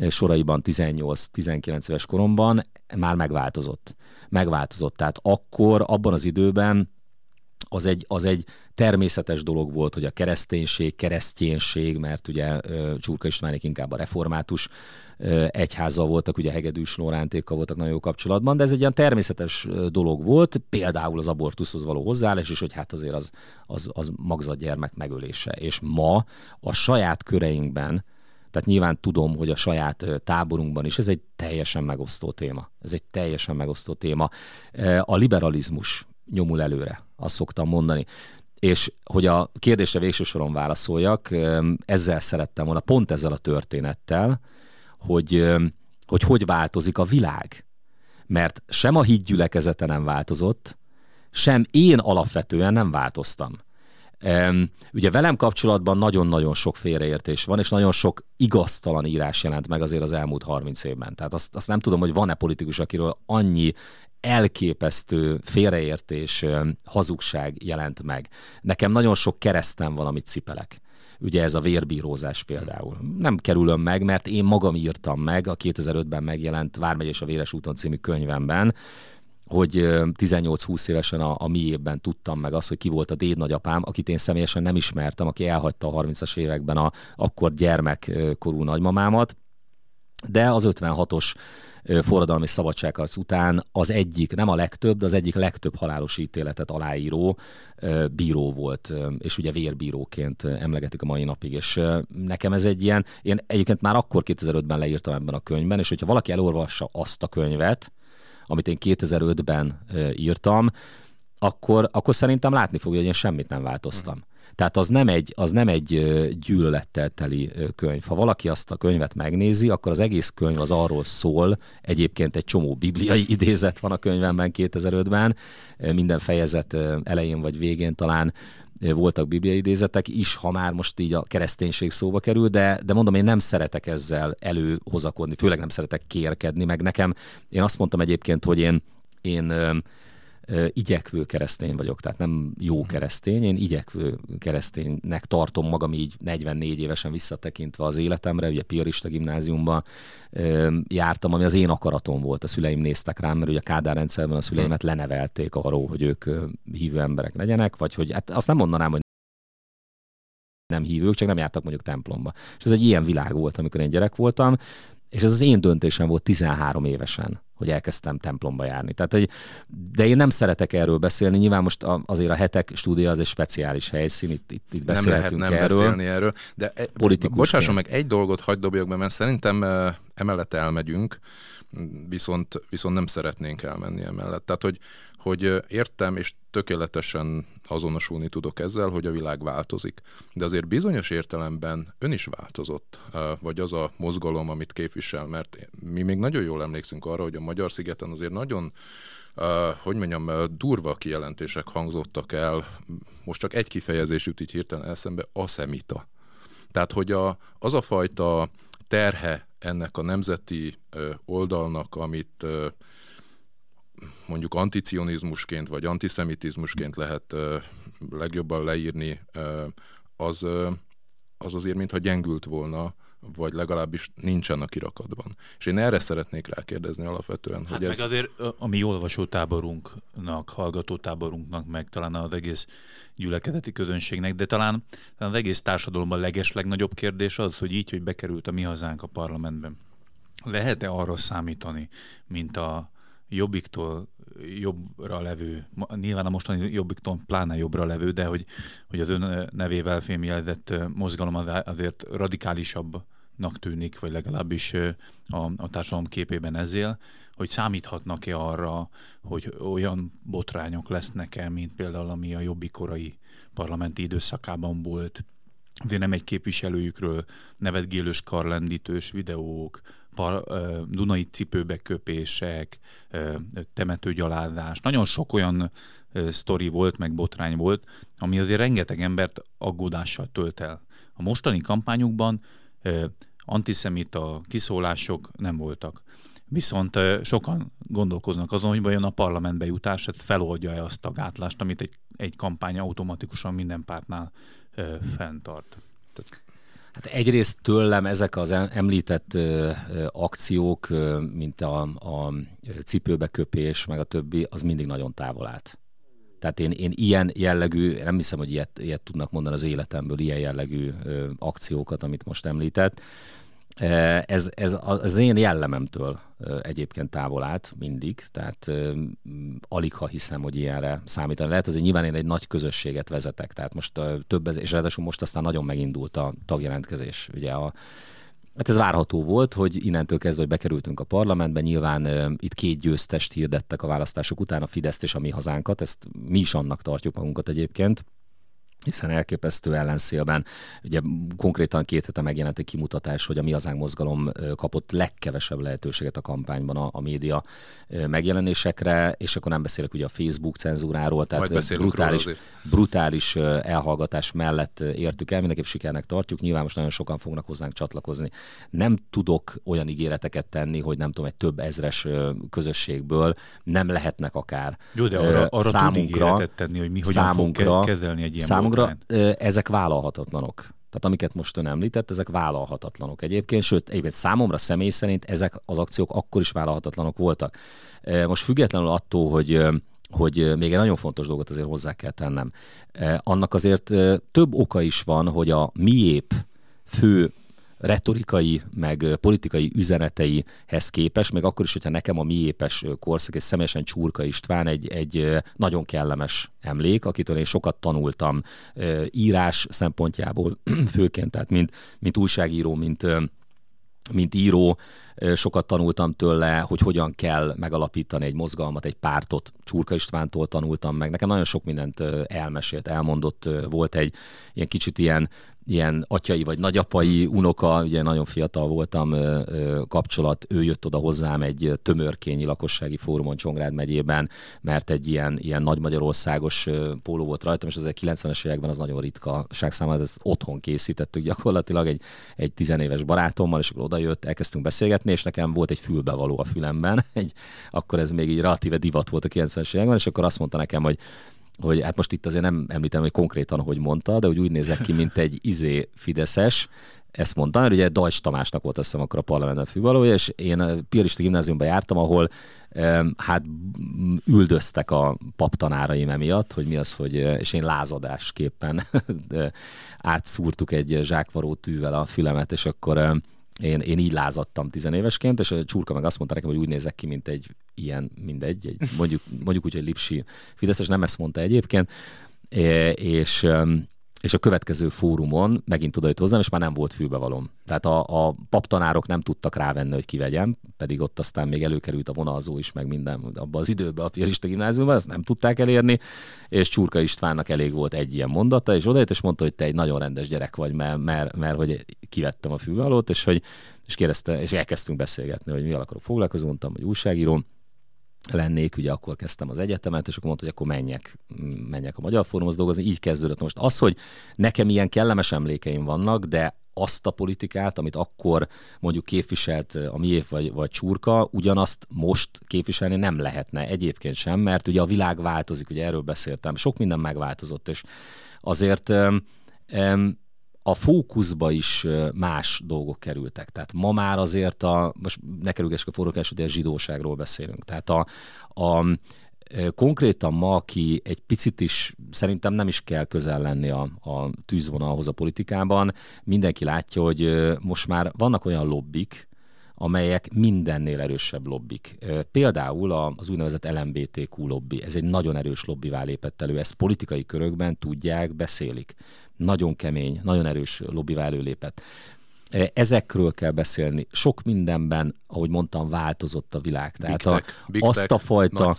soraiban 18-19 éves koromban, már megváltozott. Megváltozott. Tehát akkor, abban az időben az egy, az egy természetes dolog volt, hogy a kereszténység, kereszténység, mert ugye Csurka Istvánék inkább a református egyházzal voltak, ugye Hegedűs Lórántékkal voltak nagyon jó kapcsolatban, de ez egy ilyen természetes dolog volt, például az abortuszhoz való hozzáállás, és hogy hát azért az, az, az magzatgyermek megölése. És ma a saját köreinkben, tehát nyilván tudom, hogy a saját táborunkban is ez egy teljesen megosztó téma. Ez egy teljesen megosztó téma. A liberalizmus nyomul előre, azt szoktam mondani. És hogy a kérdésre végső soron válaszoljak, ezzel szerettem volna, pont ezzel a történettel, hogy hogy, hogy változik a világ. mert sem a hídgyülekezete nem változott, sem én alapvetően nem változtam. Ugye velem kapcsolatban nagyon-nagyon sok félreértés van, és nagyon sok igaztalan írás jelent meg azért az elmúlt 30 évben. Tehát azt, azt nem tudom, hogy van-e politikus, akiről annyi elképesztő félreértés, hazugság jelent meg. Nekem nagyon sok keresztem van, amit cipelek. Ugye ez a vérbírózás például. Nem kerülöm meg, mert én magam írtam meg a 2005-ben megjelent Vármegy a Véres úton című könyvemben, hogy 18-20 évesen a, a évben tudtam meg azt, hogy ki volt a déd nagyapám, akit én személyesen nem ismertem, aki elhagyta a 30-as években a akkor gyermekkorú nagymamámat, de az 56-os forradalmi szabadságharc után az egyik, nem a legtöbb, de az egyik legtöbb halálos ítéletet aláíró bíró volt, és ugye vérbíróként emlegetik a mai napig, és nekem ez egy ilyen, én egyébként már akkor 2005-ben leírtam ebben a könyvben, és hogyha valaki elolvassa azt a könyvet, amit én 2005-ben írtam, akkor, akkor szerintem látni fogja, hogy én semmit nem változtam. Tehát az nem egy, az nem egy gyűlölettel teli könyv. Ha valaki azt a könyvet megnézi, akkor az egész könyv az arról szól, egyébként egy csomó bibliai idézet van a könyvemben 2005-ben, minden fejezet elején vagy végén talán voltak bibliai idézetek is, ha már most így a kereszténység szóba kerül, de, de mondom, én nem szeretek ezzel előhozakodni, főleg nem szeretek kérkedni, meg nekem, én azt mondtam egyébként, hogy én, én igyekvő keresztény vagyok, tehát nem jó mhm. keresztény, én igyekvő kereszténynek tartom magam így 44 évesen visszatekintve az életemre, ugye Piarista gimnáziumban jártam, ami az én akaratom volt, a szüleim néztek rám, mert ugye a Kádár rendszerben a szüleimet mhm. lenevelték arról, hogy ők hívő emberek legyenek, vagy hogy hát azt nem mondanám, hogy nem hívők, csak nem jártak mondjuk templomba. És ez egy ilyen világ volt, amikor én gyerek voltam, és ez az én döntésem volt 13 évesen, hogy elkezdtem templomba járni. Tehát, hogy, de én nem szeretek erről beszélni. Nyilván most azért a hetek stúdia az egy speciális helyszín, itt, itt, itt nem lehet nem erről. beszélni erről. De e, bocsásson meg, egy dolgot hagyd dobjak be, mert szerintem emellett elmegyünk, viszont, viszont nem szeretnénk elmenni emellett. Tehát, hogy, hogy értem, és tökéletesen azonosulni tudok ezzel, hogy a világ változik. De azért bizonyos értelemben ön is változott, vagy az a mozgalom, amit képvisel, mert mi még nagyon jól emlékszünk arra, hogy a Magyar szigeten azért nagyon Uh, hogy mondjam, durva kijelentések hangzottak el, most csak egy kifejezés jut így hirtelen eszembe, szemita. Tehát, hogy a, az a fajta terhe ennek a nemzeti oldalnak, amit mondjuk anticionizmusként vagy antiszemitizmusként lehet legjobban leírni, az, az azért mintha gyengült volna, vagy legalábbis nincsen a kirakatban. És én erre szeretnék rákérdezni alapvetően. Hát hogy meg ez... azért a mi olvasótáborunknak, hallgatótáborunknak, meg talán az egész gyülekezeti közönségnek, de talán, talán az egész társadalomban leges legnagyobb kérdés az, hogy így, hogy bekerült a mi hazánk a parlamentben. Lehet-e arra számítani, mint a jobbiktól jobbra levő, nyilván a mostani jobbiktól pláne jobbra levő, de hogy, hogy az ön nevével fémjelzett mozgalom azért radikálisabbnak tűnik, vagy legalábbis a, a társadalom képében ezzel, hogy számíthatnak-e arra, hogy olyan botrányok lesznek-e, mint például ami a jobbik korai parlamenti időszakában volt, de nem egy képviselőjükről nevetgélős karlendítős videók, par, Dunai cipőbeköpések, temetőgyalázás. Nagyon sok olyan sztori volt, meg botrány volt, ami azért rengeteg embert aggódással tölt el. A mostani kampányukban antiszemita kiszólások nem voltak. Viszont sokan gondolkoznak azon, hogy vajon a parlamentbe jutás feloldja-e azt a gátlást, amit egy, egy kampány automatikusan minden pártnál fenntart. Tehát Hát egyrészt tőlem ezek az említett ö, ö, akciók, ö, mint a, a cipőbeköpés, meg a többi, az mindig nagyon távol állt. Tehát én, én ilyen jellegű, nem hiszem, hogy ilyet, ilyet tudnak mondani az életemből, ilyen jellegű ö, akciókat, amit most említett. Ez, ez az én jellememtől egyébként távol állt mindig, tehát alig ha hiszem, hogy ilyenre számítani lehet. Azért nyilván én egy nagy közösséget vezetek, tehát most több, és ráadásul most aztán nagyon megindult a tagjelentkezés. Ugye a, Hát ez várható volt, hogy innentől kezdve, hogy bekerültünk a parlamentbe, nyilván itt két győztest hirdettek a választások után, a Fideszt és a mi hazánkat, ezt mi is annak tartjuk magunkat egyébként, hiszen elképesztő ellenszélben. Ugye konkrétan két hete megjelent egy kimutatás, hogy a Mi Hazánk mozgalom kapott legkevesebb lehetőséget a kampányban a, a média megjelenésekre, és akkor nem beszélek ugye a Facebook cenzúráról, tehát brutális, brutális elhallgatás mellett értük el, mindenképp sikernek tartjuk, nyilván most nagyon sokan fognak hozzánk csatlakozni. Nem tudok olyan ígéreteket tenni, hogy nem tudom, egy több ezres közösségből nem lehetnek akár Jó, de arra, arra számunkra, tud tenni, hogy mi hogyan számunkra, fog kezelni egy ilyen számunkra ezek vállalhatatlanok. Tehát amiket most ön említett, ezek vállalhatatlanok egyébként, sőt, egyébként számomra személy szerint ezek az akciók akkor is vállalhatatlanok voltak. Most függetlenül attól, hogy hogy még egy nagyon fontos dolgot azért hozzá kell tennem. Annak azért több oka is van, hogy a miép fő retorikai, meg politikai üzeneteihez képes, még akkor is, hogyha nekem a miépes korszak és személyesen Csurka István egy, egy nagyon kellemes emlék, akitől én sokat tanultam írás szempontjából főként, tehát mint, mint újságíró, mint mint író, sokat tanultam tőle, hogy hogyan kell megalapítani egy mozgalmat, egy pártot. Csurka Istvántól tanultam meg. Nekem nagyon sok mindent elmesélt, elmondott. Volt egy ilyen kicsit ilyen ilyen atyai vagy nagyapai unoka, ugye nagyon fiatal voltam, kapcsolat, ő jött oda hozzám egy tömörkényi lakossági fórumon Csongrád megyében, mert egy ilyen, ilyen nagy magyarországos póló volt rajtam, és az egy 90-es években az nagyon ritka számára, ezt otthon készítettük gyakorlatilag egy, egy tizenéves barátommal, és akkor oda jött, elkezdtünk beszélgetni, és nekem volt egy fülbevaló a fülemben, egy, akkor ez még így relatíve divat volt a 90-es években, és akkor azt mondta nekem, hogy hogy hát most itt azért nem említem, hogy konkrétan, hogy mondta, de hogy úgy nézek ki, mint egy izé Fideszes, ezt mondta, mert ugye Dajcs Tamásnak volt azt hiszem akkor a parlamentben fővalója, és én a Piarista gimnáziumban jártam, ahol hát üldöztek a paptanáraim emiatt, hogy mi az, hogy, és én lázadásképpen átszúrtuk egy zsákvaró tűvel a fülemet, és akkor én, én így lázadtam tizenévesként, és a csurka meg azt mondta nekem, hogy úgy nézek ki, mint egy ilyen, mindegy, egy, mondjuk, mondjuk úgy, hogy Lipsi Fideszes, nem ezt mondta egyébként, és és a következő fórumon megint oda jött hozzám, és már nem volt fülbevalom. Tehát a, a paptanárok nem tudtak rávenni, hogy kivegyem, pedig ott aztán még előkerült a vonalzó is, meg minden abban az időben a Piarista gimnáziumban, ezt nem tudták elérni, és Csurka Istvánnak elég volt egy ilyen mondata, és odajött, és mondta, hogy te egy nagyon rendes gyerek vagy, mert, mert, mert hogy kivettem a fülbevalót, és hogy és kérdezte, és elkezdtünk beszélgetni, hogy mi akarok foglalkozni, mondtam, hogy újságíró, lennék, ugye akkor kezdtem az egyetemet, és akkor mondta, hogy akkor menjek, menjek a Magyar Fórumhoz dolgozni. Így kezdődött. Most az, hogy nekem ilyen kellemes emlékeim vannak, de azt a politikát, amit akkor mondjuk képviselt a miév vagy, vagy csurka, ugyanazt most képviselni nem lehetne egyébként sem, mert ugye a világ változik, ugye erről beszéltem, sok minden megváltozott, és azért um, a fókuszba is más dolgok kerültek. Tehát ma már azért a, most ne kerülgessük a forrókás, hogy a zsidóságról beszélünk. Tehát a, a konkrétan ma, aki egy picit is, szerintem nem is kell közel lenni a, a tűzvonalhoz a politikában, mindenki látja, hogy most már vannak olyan lobbik, amelyek mindennél erősebb lobbik. Például az úgynevezett LMBTQ lobby, ez egy nagyon erős lobbivá lépett elő, ezt politikai körökben tudják, beszélik. Nagyon kemény, nagyon erős lobbivá előlépett. Ezekről kell beszélni. Sok mindenben, ahogy mondtam, változott a világ. Tehát big tech, a, big azt tech, a fajta,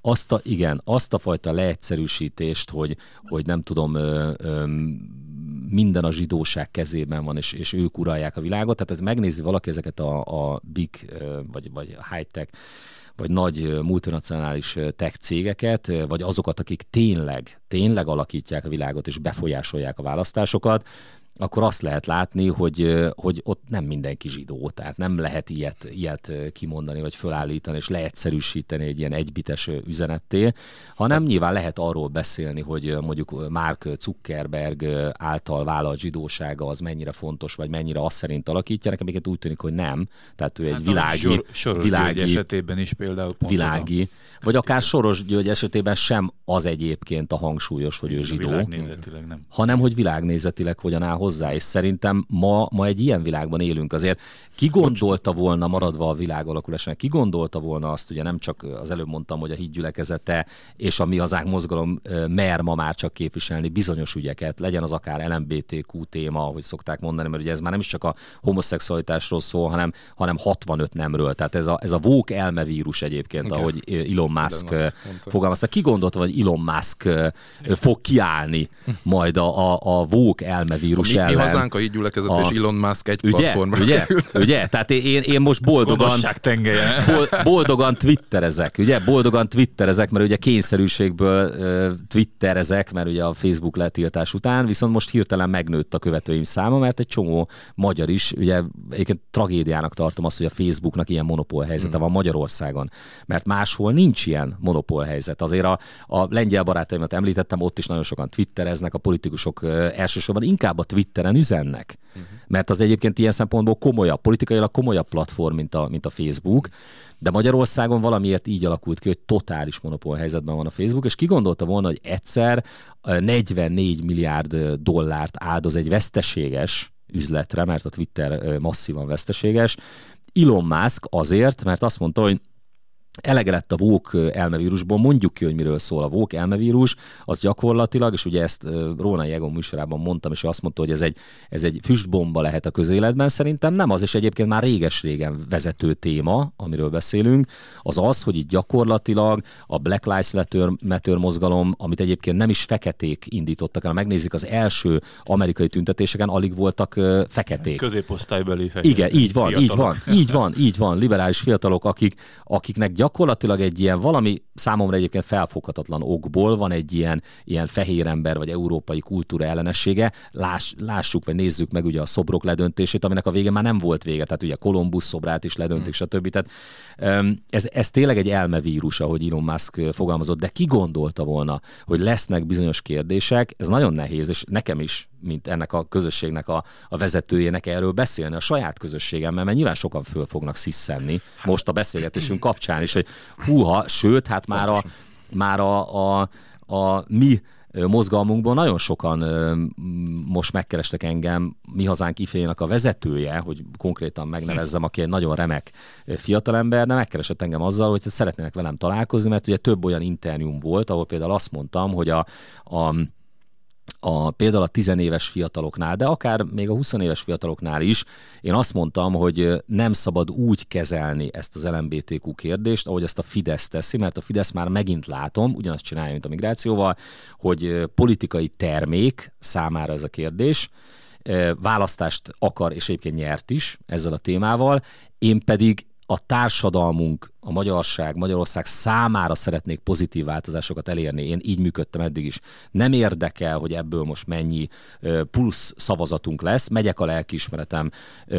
azt a, igen, azt a fajta leegyszerűsítést, hogy, hogy nem tudom, ö, ö, minden a zsidóság kezében van, és, és ők uralják a világot. Tehát ez megnézi valaki ezeket a, a big, vagy, vagy high-tech, vagy nagy multinacionális tech cégeket, vagy azokat, akik tényleg, tényleg alakítják a világot és befolyásolják a választásokat, akkor azt lehet látni, hogy, hogy ott nem mindenki zsidó, tehát nem lehet ilyet, ilyet kimondani, vagy fölállítani, és leegyszerűsíteni egy ilyen egybites üzenetté, hanem nyilván lehet arról beszélni, hogy mondjuk Mark Zuckerberg által vállalt zsidósága az mennyire fontos, vagy mennyire azt szerint alakítja. Nekem még úgy tűnik, hogy nem. Tehát ő egy hát világi... Sor, Soros világi, esetében is például pont Világi. Oda. Vagy akár Soros György esetében sem az egyébként a hangsúlyos, hogy ő zsidó. Világnézetileg nem. Hanem, hogy világnézetileg hogyan áll hozzá, és szerintem ma, ma egy ilyen világban élünk azért. Ki gondolta volna, maradva a világ alakulásán, ki gondolta volna azt, ugye nem csak az előbb mondtam, hogy a hídgyülekezete és a mi hazánk mozgalom mer ma már csak képviselni bizonyos ügyeket, legyen az akár LMBTQ téma, ahogy szokták mondani, mert ugye ez már nem is csak a homoszexualitásról szól, hanem, hanem 65 nemről. Tehát ez a, ez a vók elmevírus egyébként, Igen. ahogy Elon Musk fogalmazta. Ki gondolta, hogy Elon Musk fog kiállni majd a, a, a vók elmevírus mi, ellen. Mi hazánk a hídgyülekezet a... és Elon Musk egy ugye, platformra ugye, került. ugye, tehát én, én most boldogan, boldogan twitterezek, ugye, boldogan twitterezek, mert ugye kényszerűségből twitterezek, mert ugye a Facebook letiltás után, viszont most hirtelen megnőtt a követőim száma, mert egy csomó magyar is, ugye egyébként tragédiának tartom azt, hogy a Facebooknak ilyen monopól helyzete hmm. van Magyarországon, mert máshol nincs ilyen monopól helyzet. Azért a, a lengyel barátaimat említettem, ott is nagyon sokan twittereznek, a politikusok elsősorban inkább a Twitteren üzennek, uh-huh. mert az egyébként ilyen szempontból komolyabb, politikailag komolyabb platform, mint a, mint a Facebook. De Magyarországon valamiért így alakult ki, hogy totális monopól helyzetben van a Facebook, és ki gondolta volna, hogy egyszer 44 milliárd dollárt áldoz egy veszteséges üzletre, mert a Twitter masszívan veszteséges, Elon Musk azért, mert azt mondta, hogy elege lett a vók elmevírusból, mondjuk ki, hogy miről szól a vók elmevírus, az gyakorlatilag, és ugye ezt Róna Jegon műsorában mondtam, és azt mondta, hogy ez egy, ez egy füstbomba lehet a közéletben, szerintem nem az, és egyébként már réges-régen vezető téma, amiről beszélünk, az az, hogy itt gyakorlatilag a Black Lives Matter, Matter mozgalom, amit egyébként nem is feketék indítottak el, megnézik az első amerikai tüntetéseken, alig voltak feketék. Középosztálybeli feketék. Igen, így van, fiatalok. így van, így van, így van, liberális fiatalok, akik, akiknek gyakorlatilag egy ilyen valami számomra egyébként felfoghatatlan okból van egy ilyen, ilyen fehér ember vagy európai kultúra ellenessége. Láss, lássuk, vagy nézzük meg ugye a szobrok ledöntését, aminek a vége már nem volt vége, tehát ugye Kolumbusz szobrát is ledöntik, hmm. stb. Tehát ez, ez tényleg egy elmevírus, ahogy Elon Musk fogalmazott, de ki gondolta volna, hogy lesznek bizonyos kérdések, ez nagyon nehéz, és nekem is, mint ennek a közösségnek a, a vezetőjének erről beszélni, a saját közösségemmel, mert nyilván sokan föl fognak sziszenni most a beszélgetésünk kapcsán is, hogy húha, sőt, hát már a, már a, a, a mi mozgalmunkból nagyon sokan most megkerestek engem, mi hazánk ifjének a vezetője, hogy konkrétan megnevezzem, aki egy nagyon remek fiatalember, de megkeresett engem azzal, hogy szeretnének velem találkozni, mert ugye több olyan interjúm volt, ahol például azt mondtam, hogy a, a a, például a tizenéves fiataloknál, de akár még a 20 éves fiataloknál is, én azt mondtam, hogy nem szabad úgy kezelni ezt az LMBTQ kérdést, ahogy ezt a Fidesz teszi, mert a Fidesz már megint látom, ugyanazt csinálja, mint a migrációval, hogy politikai termék számára ez a kérdés, választást akar, és egyébként nyert is ezzel a témával, én pedig a társadalmunk, a magyarság, Magyarország számára szeretnék pozitív változásokat elérni. Én így működtem eddig is. Nem érdekel, hogy ebből most mennyi plusz szavazatunk lesz, megyek a lelkiismeretem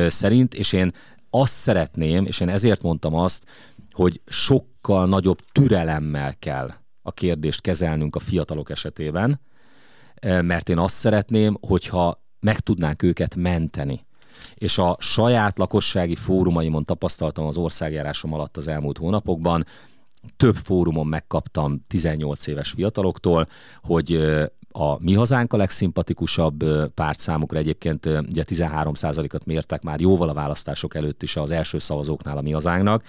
szerint, és én azt szeretném, és én ezért mondtam azt, hogy sokkal nagyobb türelemmel kell a kérdést kezelnünk a fiatalok esetében, mert én azt szeretném, hogyha meg tudnánk őket menteni és a saját lakossági fórumaimon tapasztaltam az országjárásom alatt az elmúlt hónapokban, több fórumon megkaptam 18 éves fiataloktól, hogy a Mi Hazánk a legszimpatikusabb párt számukra. Egyébként ugye 13%-at mértek már jóval a választások előtt is az első szavazóknál a Mi Hazánknak,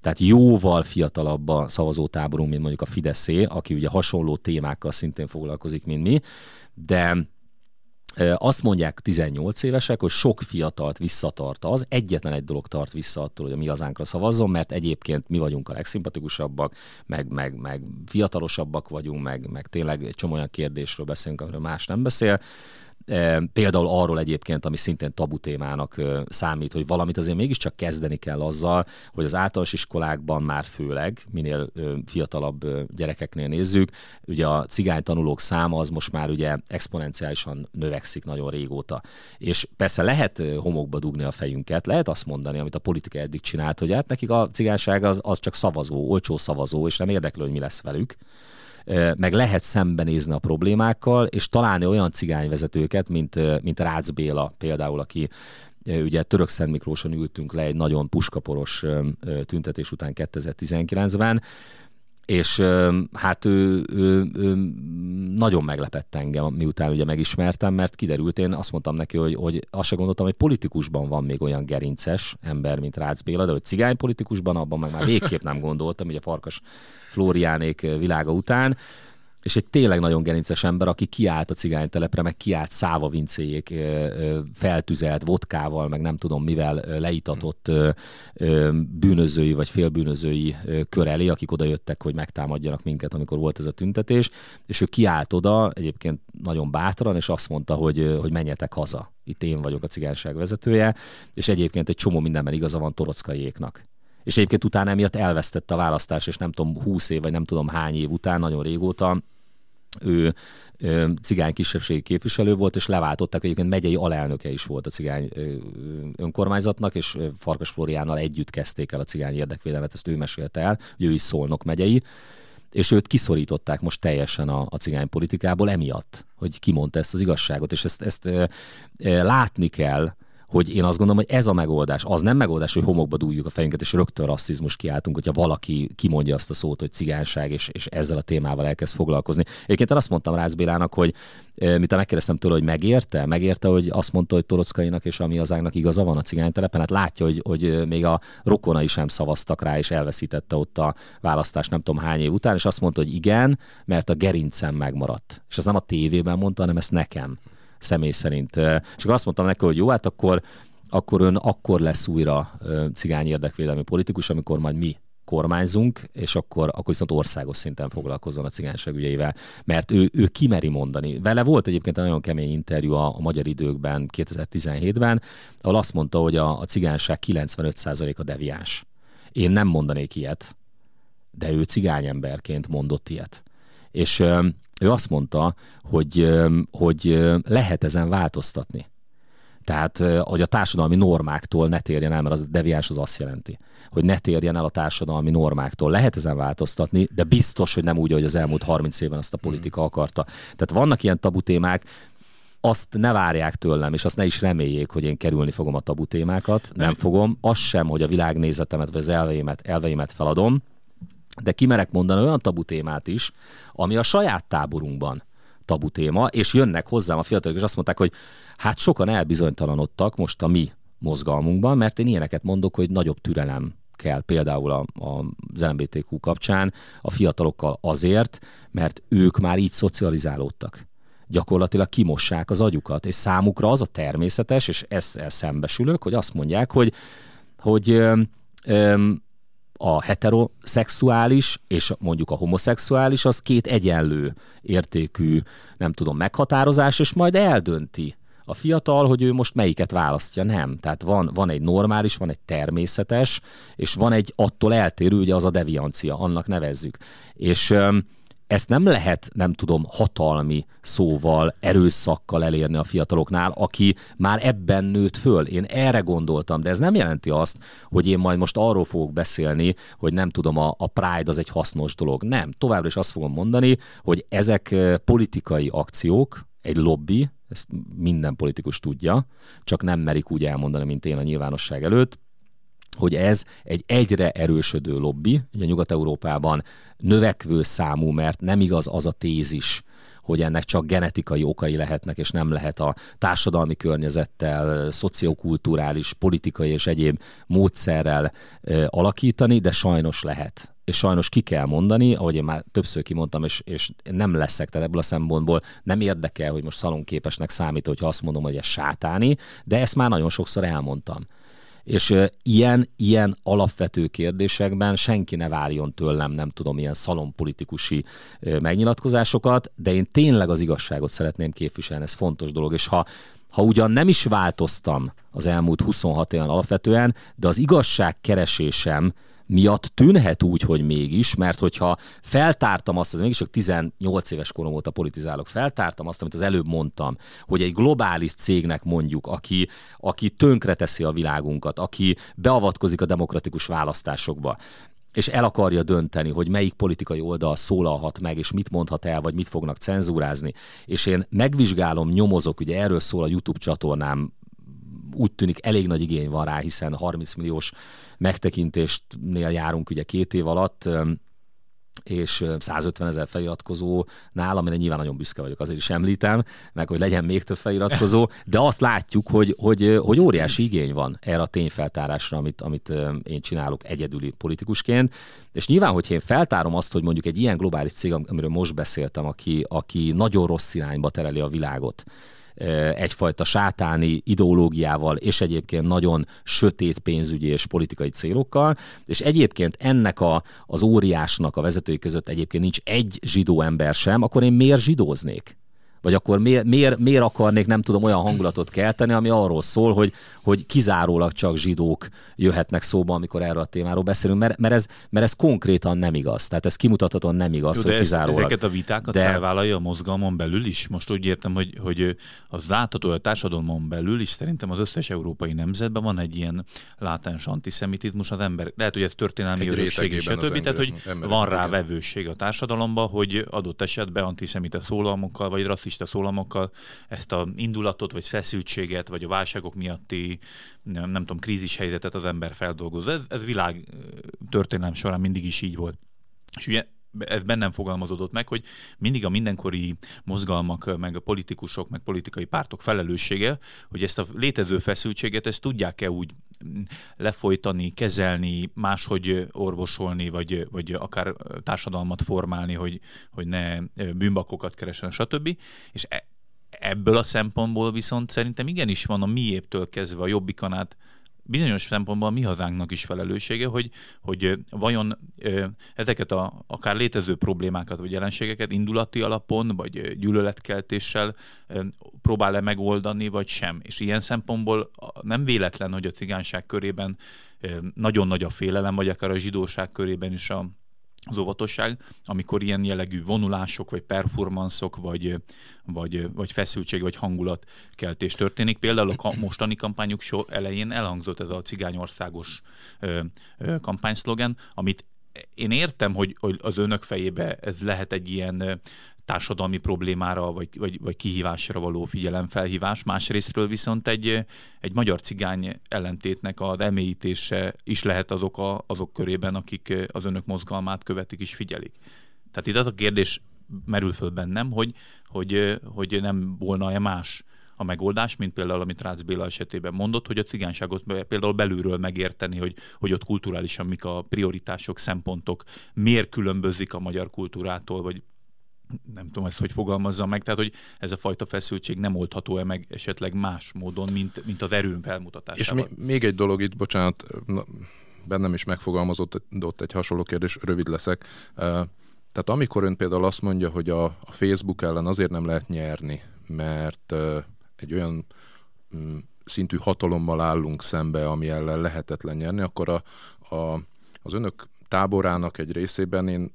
tehát jóval fiatalabb a szavazótáborunk, mint mondjuk a Fideszé, aki ugye hasonló témákkal szintén foglalkozik, mint mi, de azt mondják 18 évesek, hogy sok fiatalt visszatart az, egyetlen egy dolog tart vissza attól, hogy a mi hazánkra szavazzon, mert egyébként mi vagyunk a legszimpatikusabbak, meg, meg, meg fiatalosabbak vagyunk, meg, meg tényleg egy csomó olyan kérdésről beszélünk, amiről más nem beszél, Például arról egyébként, ami szintén tabu témának számít, hogy valamit azért mégiscsak kezdeni kell azzal, hogy az általános iskolákban már főleg, minél fiatalabb gyerekeknél nézzük, ugye a cigány tanulók száma az most már ugye exponenciálisan növekszik nagyon régóta. És persze lehet homokba dugni a fejünket, lehet azt mondani, amit a politika eddig csinált, hogy hát nekik a cigányság az, az csak szavazó, olcsó szavazó, és nem érdeklő, hogy mi lesz velük meg lehet szembenézni a problémákkal, és találni olyan cigányvezetőket, mint, mint Rácz Béla például, aki ugye Török Szent Miklóson ültünk le egy nagyon puskaporos tüntetés után 2019-ben, és hát ő, ő, ő nagyon meglepett engem, miután ugye megismertem, mert kiderült, én azt mondtam neki, hogy, hogy azt se gondoltam, hogy politikusban van még olyan gerinces ember, mint Rácz Béla, de hogy cigány politikusban, abban meg már végképp nem gondoltam, ugye Farkas Flóriánék világa után, és egy tényleg nagyon gerinces ember, aki kiállt a cigánytelepre, meg kiállt száva vincéjék feltüzelt vodkával, meg nem tudom mivel leítatott bűnözői vagy félbűnözői kör elé, akik oda jöttek, hogy megtámadjanak minket, amikor volt ez a tüntetés, és ő kiállt oda, egyébként nagyon bátran, és azt mondta, hogy, hogy menjetek haza. Itt én vagyok a cigányság vezetője, és egyébként egy csomó mindenben igaza van Torockaiéknak és egyébként utána emiatt elvesztette a választást, és nem tudom, 20 év, vagy nem tudom hány év után, nagyon régóta ő cigány kisebbségi képviselő volt, és leváltották, egyébként megyei alelnöke is volt a cigány önkormányzatnak, és Farkas Floriánnal együtt kezdték el a cigány érdekvédelmet, ezt ő mesélte el, hogy ő is Szolnok megyei, és őt kiszorították most teljesen a, a cigány politikából emiatt, hogy kimondta ezt az igazságot, és ezt, ezt e, e, látni kell, hogy én azt gondolom, hogy ez a megoldás. Az nem megoldás, hogy homokba dúljuk a fejünket, és rögtön rasszizmus kiáltunk, hogyha valaki kimondja azt a szót, hogy cigányság, és, és ezzel a témával elkezd foglalkozni. Egyébként én azt mondtam Rácz Bélának, hogy mint megkérdeztem tőle, hogy megérte, megérte, hogy azt mondta, hogy Torockainak és a mi hazánknak igaza van a cigánytelepen, hát látja, hogy, hogy még a rokonai sem szavaztak rá, és elveszítette ott a választást nem tudom hány év után, és azt mondta, hogy igen, mert a gerincem megmaradt. És az nem a tévében mondta, hanem ezt nekem személy szerint. És akkor azt mondtam neki, hogy jó, hát akkor, akkor ön akkor lesz újra cigány érdekvédelmi politikus, amikor majd mi kormányzunk, és akkor, akkor viszont országos szinten foglalkozzon a cigányság ügyeivel, mert ő, ő kimeri mondani. Vele volt egyébként egy nagyon kemény interjú a, a Magyar Időkben 2017-ben, ahol azt mondta, hogy a, a cigányság 95%-a deviáns. Én nem mondanék ilyet, de ő cigányemberként mondott ilyet. És ő azt mondta, hogy, hogy lehet ezen változtatni. Tehát, hogy a társadalmi normáktól ne térjen el, mert az deviáns az azt jelenti, hogy ne térjen el a társadalmi normáktól. Lehet ezen változtatni, de biztos, hogy nem úgy, hogy az elmúlt 30 évben azt a politika akarta. Tehát vannak ilyen tabu témák, azt ne várják tőlem, és azt ne is reméljék, hogy én kerülni fogom a tabu témákat. Nem fogom. Az sem, hogy a világnézetemet vagy az elveimet, elveimet feladom, de kimerek mondani olyan tabu témát is, ami a saját táborunkban tabu téma, és jönnek hozzám a fiatalok, és azt mondták, hogy hát sokan elbizonytalanodtak most a mi mozgalmunkban, mert én ilyeneket mondok, hogy nagyobb türelem kell például a, a, az LMBTQ kapcsán a fiatalokkal azért, mert ők már így szocializálódtak. Gyakorlatilag kimossák az agyukat, és számukra az a természetes, és ezzel szembesülök, hogy azt mondják, hogy, hogy ö, ö, a heteroszexuális és mondjuk a homoszexuális az két egyenlő értékű, nem tudom, meghatározás, és majd eldönti a fiatal, hogy ő most melyiket választja, nem. Tehát van, van egy normális, van egy természetes, és van egy attól eltérő, ugye az a deviancia, annak nevezzük. És ezt nem lehet, nem tudom, hatalmi szóval, erőszakkal elérni a fiataloknál, aki már ebben nőtt föl. Én erre gondoltam, de ez nem jelenti azt, hogy én majd most arról fogok beszélni, hogy nem tudom, a, a Pride az egy hasznos dolog. Nem, továbbra is azt fogom mondani, hogy ezek politikai akciók, egy lobby, ezt minden politikus tudja, csak nem merik úgy elmondani, mint én a nyilvánosság előtt, hogy ez egy egyre erősödő lobby, ugye Nyugat-Európában növekvő számú, mert nem igaz az a tézis, hogy ennek csak genetikai okai lehetnek, és nem lehet a társadalmi környezettel, szociokulturális, politikai és egyéb módszerrel ö, alakítani, de sajnos lehet. És sajnos ki kell mondani, ahogy én már többször kimondtam, és, és nem leszek, tehát ebből a szempontból nem érdekel, hogy most szalonképesnek számít, hogyha azt mondom, hogy ez sátáni, de ezt már nagyon sokszor elmondtam. És ilyen, ilyen alapvető kérdésekben senki ne várjon tőlem, nem tudom, ilyen szalonpolitikusi megnyilatkozásokat, de én tényleg az igazságot szeretném képviselni, ez fontos dolog, és ha ha ugyan nem is változtam az elmúlt 26 éven alapvetően, de az igazság keresésem miatt tűnhet úgy, hogy mégis, mert hogyha feltártam azt, ez mégis csak 18 éves korom óta politizálok, feltártam azt, amit az előbb mondtam, hogy egy globális cégnek mondjuk, aki, aki tönkreteszi a világunkat, aki beavatkozik a demokratikus választásokba, és el akarja dönteni, hogy melyik politikai oldal szólalhat meg, és mit mondhat el, vagy mit fognak cenzúrázni. És én megvizsgálom, nyomozok, ugye erről szól a YouTube csatornám, úgy tűnik elég nagy igény van rá, hiszen 30 milliós megtekintéstnél járunk ugye két év alatt, és 150 ezer feliratkozónál, amire nyilván nagyon büszke vagyok, azért is említem, meg hogy legyen még több feliratkozó, de azt látjuk, hogy, hogy, hogy óriási igény van erre a tényfeltárásra, amit, amit én csinálok egyedüli politikusként, és nyilván, hogyha én feltárom azt, hogy mondjuk egy ilyen globális cég, amiről most beszéltem, aki, aki nagyon rossz irányba tereli a világot, egyfajta sátáni ideológiával, és egyébként nagyon sötét pénzügyi és politikai célokkal, és egyébként ennek a, az óriásnak a vezetői között egyébként nincs egy zsidó ember sem, akkor én miért zsidóznék? Vagy akkor miért, miért, miért akarnék, nem tudom, olyan hangulatot kelteni, ami arról szól, hogy, hogy kizárólag csak zsidók jöhetnek szóba, amikor erről a témáról beszélünk, mert, mert, ez, mert ez konkrétan nem igaz. Tehát ez kimutathatóan nem igaz, Jó, hogy kizárólag. Ezeket a vitákat de... felvállalja a mozgalmon belül is. Most úgy értem, hogy, hogy az látható a társadalmon belül is szerintem az összes európai nemzetben van egy ilyen látens antiszemitizmus az ember. Lehet, hogy ez történelmi örökség és stb. Tehát, hogy van rá vevőség a társadalomban, hogy adott esetben antiszemita szólalmokkal vagy rasszista rasszista szólamokkal ezt a indulatot, vagy feszültséget, vagy a válságok miatti, nem, nem tudom, krízis helyzetet az ember feldolgoz. Ez, ez világ történelem során mindig is így volt. És ugye ez bennem fogalmazódott meg, hogy mindig a mindenkori mozgalmak, meg a politikusok, meg politikai pártok felelőssége, hogy ezt a létező feszültséget, ezt tudják-e úgy lefolytani, kezelni, máshogy orvosolni, vagy, vagy akár társadalmat formálni, hogy, hogy ne bűnbakokat keresen, stb. És e, ebből a szempontból viszont szerintem igenis van a miéptől kezdve a jobbikanát bizonyos szempontból mi hazánknak is felelőssége, hogy, hogy vajon ezeket a akár létező problémákat vagy jelenségeket indulati alapon vagy gyűlöletkeltéssel próbál-e megoldani, vagy sem. És ilyen szempontból nem véletlen, hogy a cigányság körében nagyon nagy a félelem, vagy akár a zsidóság körében is a, az óvatosság, amikor ilyen jellegű vonulások, vagy performanszok, vagy, vagy, vagy feszültség, vagy hangulatkeltés történik. Például a mostani kampányuk so elején elhangzott ez a cigányországos ö, kampányszlogen, amit én értem, hogy, az önök fejébe ez lehet egy ilyen társadalmi problémára vagy, vagy, vagy kihívásra való figyelemfelhívás. Másrésztről viszont egy, egy magyar cigány ellentétnek az elmélyítése is lehet azok, a, azok körében, akik az önök mozgalmát követik és figyelik. Tehát itt az a kérdés merül föl bennem, hogy, hogy, hogy nem volna-e más a megoldás, mint például, amit Rácz Béla esetében mondott, hogy a cigányságot például belülről megérteni, hogy, hogy ott kulturálisan mik a prioritások, szempontok, miért különbözik a magyar kultúrától, vagy nem tudom ezt, hogy fogalmazza meg, tehát hogy ez a fajta feszültség nem oldható-e meg esetleg más módon, mint, mint az erőn felmutatásával. És még egy dolog itt, bocsánat, bennem is megfogalmazott ott egy hasonló kérdés, rövid leszek. Tehát amikor ön például azt mondja, hogy a, a Facebook ellen azért nem lehet nyerni, mert egy olyan mm, szintű hatalommal állunk szembe, ami ellen lehetetlen nyerni, akkor a, a, az önök táborának egy részében én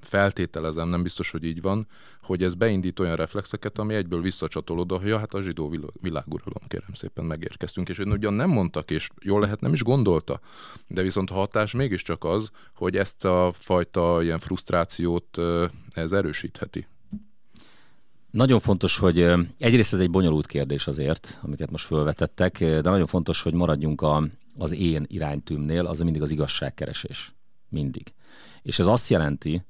feltételezem, nem biztos, hogy így van, hogy ez beindít olyan reflexeket, ami egyből visszacsatolod, hogy ja, hát a zsidó világuralom, kérem szépen, megérkeztünk. És ön ugyan nem mondtak, és jól lehet nem is gondolta, de viszont a hatás mégiscsak az, hogy ezt a fajta ilyen frusztrációt ez erősítheti. Nagyon fontos, hogy egyrészt ez egy bonyolult kérdés azért, amiket most felvetettek, de nagyon fontos, hogy maradjunk a, az én iránytűmnél, az mindig az igazságkeresés. Mindig. És ez azt jelenti,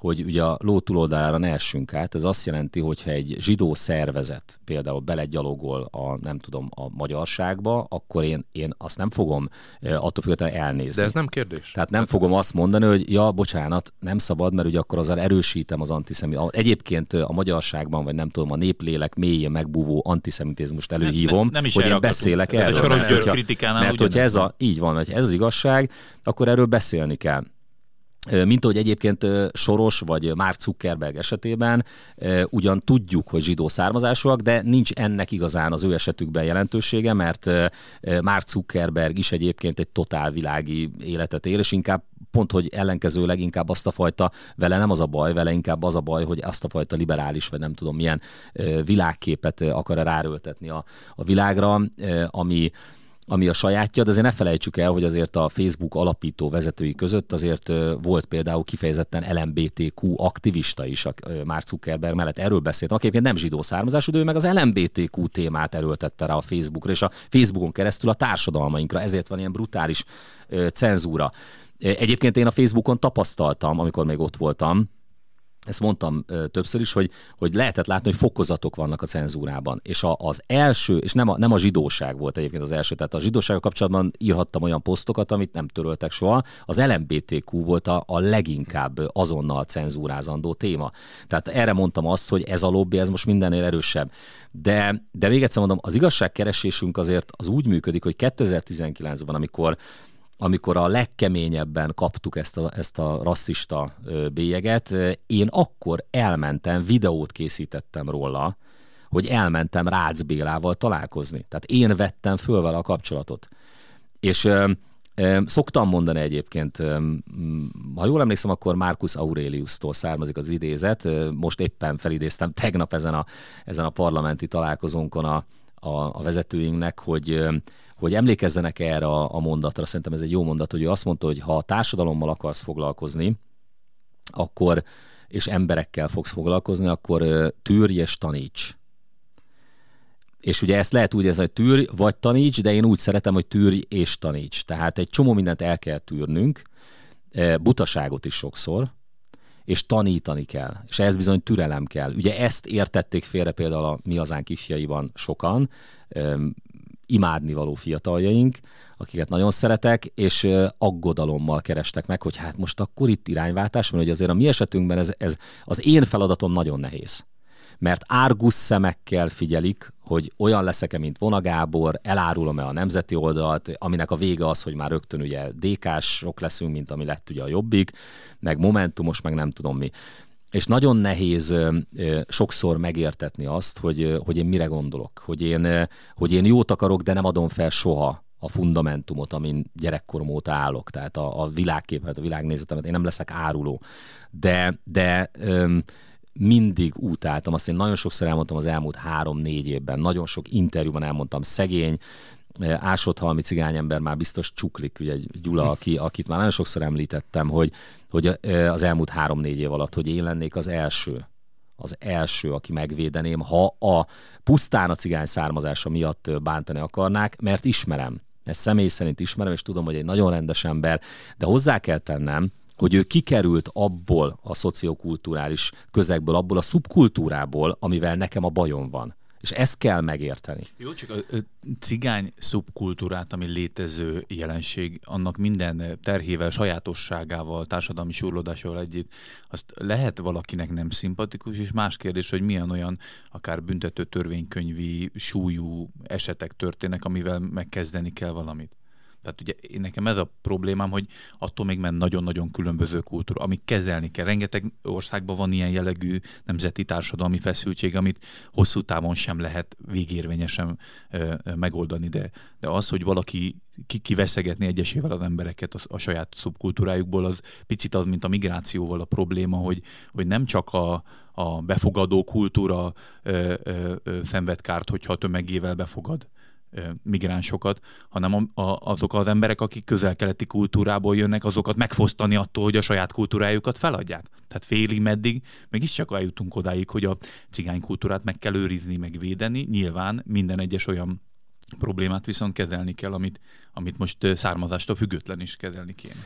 hogy ugye a ló túloldalára ne essünk át. Ez azt jelenti, hogyha egy zsidó szervezet például belegyalogol a, nem tudom, a magyarságba, akkor én, én azt nem fogom attól függetlenül elnézni. De ez nem kérdés. Tehát nem hát fogom ez... azt mondani, hogy ja, bocsánat, nem szabad, mert ugye akkor azzal erősítem az antiszemitizmust. Egyébként a magyarságban, vagy nem tudom, a néplélek mélyén megbúvó antiszemitizmust előhívom, ne, nem is hogy én beszélek erről. Mert, hogyha, mert hogyha ez a, így van, hogy ez az igazság, akkor erről beszélni kell. Mint ahogy egyébként Soros vagy Mark Zuckerberg esetében ugyan tudjuk, hogy zsidó származásúak, de nincs ennek igazán az ő esetükben jelentősége, mert Mark Zuckerberg is egyébként egy totál világi életet él, és inkább pont, hogy ellenkezőleg inkább azt a fajta, vele nem az a baj, vele inkább az a baj, hogy azt a fajta liberális, vagy nem tudom milyen világképet akar ráröltetni a, a világra, ami ami a sajátja, de azért ne felejtsük el, hogy azért a Facebook alapító vezetői között azért volt például kifejezetten LMBTQ aktivista is, a Mark Zuckerberg mellett. Erről beszéltem, aki egyébként nem zsidó származású, de ő meg az LMBTQ témát erőltette rá a Facebookra, és a Facebookon keresztül a társadalmainkra, ezért van ilyen brutális cenzúra. Egyébként én a Facebookon tapasztaltam, amikor még ott voltam, ezt mondtam többször is, hogy, hogy lehetett látni, hogy fokozatok vannak a cenzúrában. És a, az első, és nem a, nem a zsidóság volt egyébként az első, tehát a zsidósággal kapcsolatban írhattam olyan posztokat, amit nem töröltek soha. Az LMBTQ volt a, a leginkább azonnal cenzúrázandó téma. Tehát erre mondtam azt, hogy ez a lobby, ez most mindennél erősebb. De, de még egyszer mondom, az igazságkeresésünk azért az úgy működik, hogy 2019-ben, amikor amikor a legkeményebben kaptuk ezt a, ezt a rasszista bélyeget, én akkor elmentem, videót készítettem róla, hogy elmentem Rácz Bélával találkozni. Tehát én vettem föl vele a kapcsolatot. És ö, szoktam mondani egyébként, ha jól emlékszem, akkor Marcus Aurelius-tól származik az idézet. Most éppen felidéztem tegnap ezen a, ezen a parlamenti találkozónkon a, a, a vezetőinknek, hogy hogy emlékezzenek erre a, a mondatra, szerintem ez egy jó mondat, hogy ő azt mondta, hogy ha a társadalommal akarsz foglalkozni, akkor, és emberekkel fogsz foglalkozni, akkor tűrj és taníts. És ugye ezt lehet úgy érezni, hogy tűrj vagy taníts, de én úgy szeretem, hogy tűrj és taníts. Tehát egy csomó mindent el kell tűrnünk, butaságot is sokszor, és tanítani kell. És ehhez bizony türelem kell. Ugye ezt értették félre például a mi hazánk ifjaiban sokan, imádni való fiataljaink, akiket nagyon szeretek, és aggodalommal kerestek meg, hogy hát most akkor itt irányváltás van, hogy azért a mi esetünkben ez, ez az én feladatom nagyon nehéz. Mert árgus szemekkel figyelik, hogy olyan leszek-e, mint Vona Gábor, elárulom-e a nemzeti oldalt, aminek a vége az, hogy már rögtön ugye DK-sok leszünk, mint ami lett ugye a jobbik, meg Momentumos, meg nem tudom mi és nagyon nehéz sokszor megértetni azt, hogy, hogy én mire gondolok, hogy én, hogy én jót akarok, de nem adom fel soha a fundamentumot, amin gyerekkorom óta állok, tehát a, a világképet, a világnézetemet, én nem leszek áruló. De, de öm, mindig utáltam, azt én nagyon sokszor elmondtam az elmúlt három-négy évben, nagyon sok interjúban elmondtam, szegény, ásodhalmi cigányember már biztos csuklik, ugye Gyula, aki, akit már nagyon sokszor említettem, hogy, hogy az elmúlt három-négy év alatt, hogy én lennék az első, az első, aki megvédeném, ha a pusztán a cigány származása miatt bántani akarnák, mert ismerem. Ezt személy szerint ismerem, és tudom, hogy egy nagyon rendes ember, de hozzá kell tennem, hogy ő kikerült abból a szociokulturális közegből, abból a szubkultúrából, amivel nekem a bajom van. És ezt kell megérteni. Jó, csak a cigány szubkultúrát, ami létező jelenség, annak minden terhével, sajátosságával, társadalmi surlódásával együtt, azt lehet valakinek nem szimpatikus, és más kérdés, hogy milyen olyan akár büntető törvénykönyvi súlyú esetek történnek, amivel megkezdeni kell valamit. Tehát ugye én nekem ez a problémám, hogy attól még ment nagyon-nagyon különböző kultúra, amit kezelni kell. Rengeteg országban van ilyen jellegű nemzeti társadalmi feszültség, amit hosszú távon sem lehet végérvényesen ö, ö, megoldani, de, de az, hogy valaki ki, kiveszegetni egyesével az embereket a, a saját szubkultúrájukból, az picit az, mint a migrációval a probléma, hogy, hogy nem csak a, a befogadó kultúra ö, ö, ö, szenved kárt, hogyha tömegével befogad, migránsokat, hanem a, a, azok az emberek, akik közel-keleti kultúrából jönnek, azokat megfosztani attól, hogy a saját kultúrájukat feladják. Tehát félig meddig mégiscsak eljutunk odáig, hogy a cigány kultúrát meg kell őrizni, meg védeni. Nyilván minden egyes olyan problémát viszont kezelni kell, amit, amit most származástól független is kezelni kéne.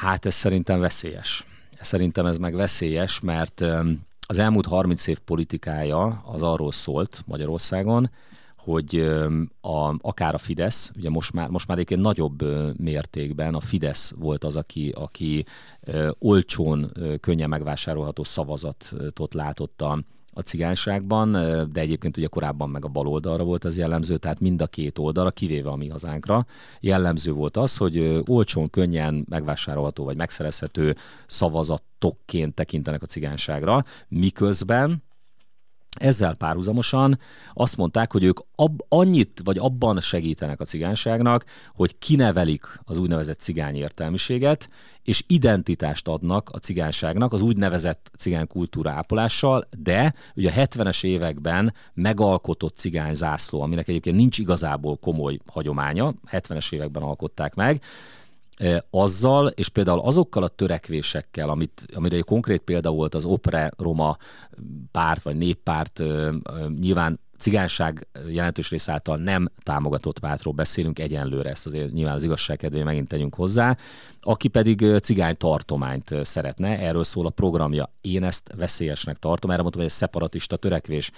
Hát ez szerintem veszélyes. Szerintem ez meg veszélyes, mert az elmúlt 30 év politikája az arról szólt Magyarországon, hogy a, akár a Fidesz, ugye most már, most már egyébként nagyobb mértékben a Fidesz volt az, aki, aki olcsón, könnyen megvásárolható szavazatot látott a, a cigányságban, de egyébként ugye korábban meg a baloldalra volt az jellemző, tehát mind a két oldalra, kivéve a mi hazánkra, jellemző volt az, hogy olcsón, könnyen megvásárolható vagy megszerezhető szavazatokként tekintenek a cigányságra, miközben ezzel párhuzamosan azt mondták, hogy ők ab, annyit vagy abban segítenek a cigányságnak, hogy kinevelik az úgynevezett cigány értelmiséget, és identitást adnak a cigányságnak az úgynevezett cigány kultúra ápolással, de ugye a 70-es években megalkotott cigány zászló, aminek egyébként nincs igazából komoly hagyománya, 70-es években alkották meg, azzal, és például azokkal a törekvésekkel, amit, amire egy konkrét példa volt az Opre Roma párt, vagy néppárt, nyilván cigányság jelentős rész által nem támogatott pártról beszélünk egyenlőre, ezt azért nyilván az igazság megint tegyünk hozzá, aki pedig cigány tartományt szeretne, erről szól a programja. Én ezt veszélyesnek tartom, erre mondtam, hogy egy szeparatista törekvés.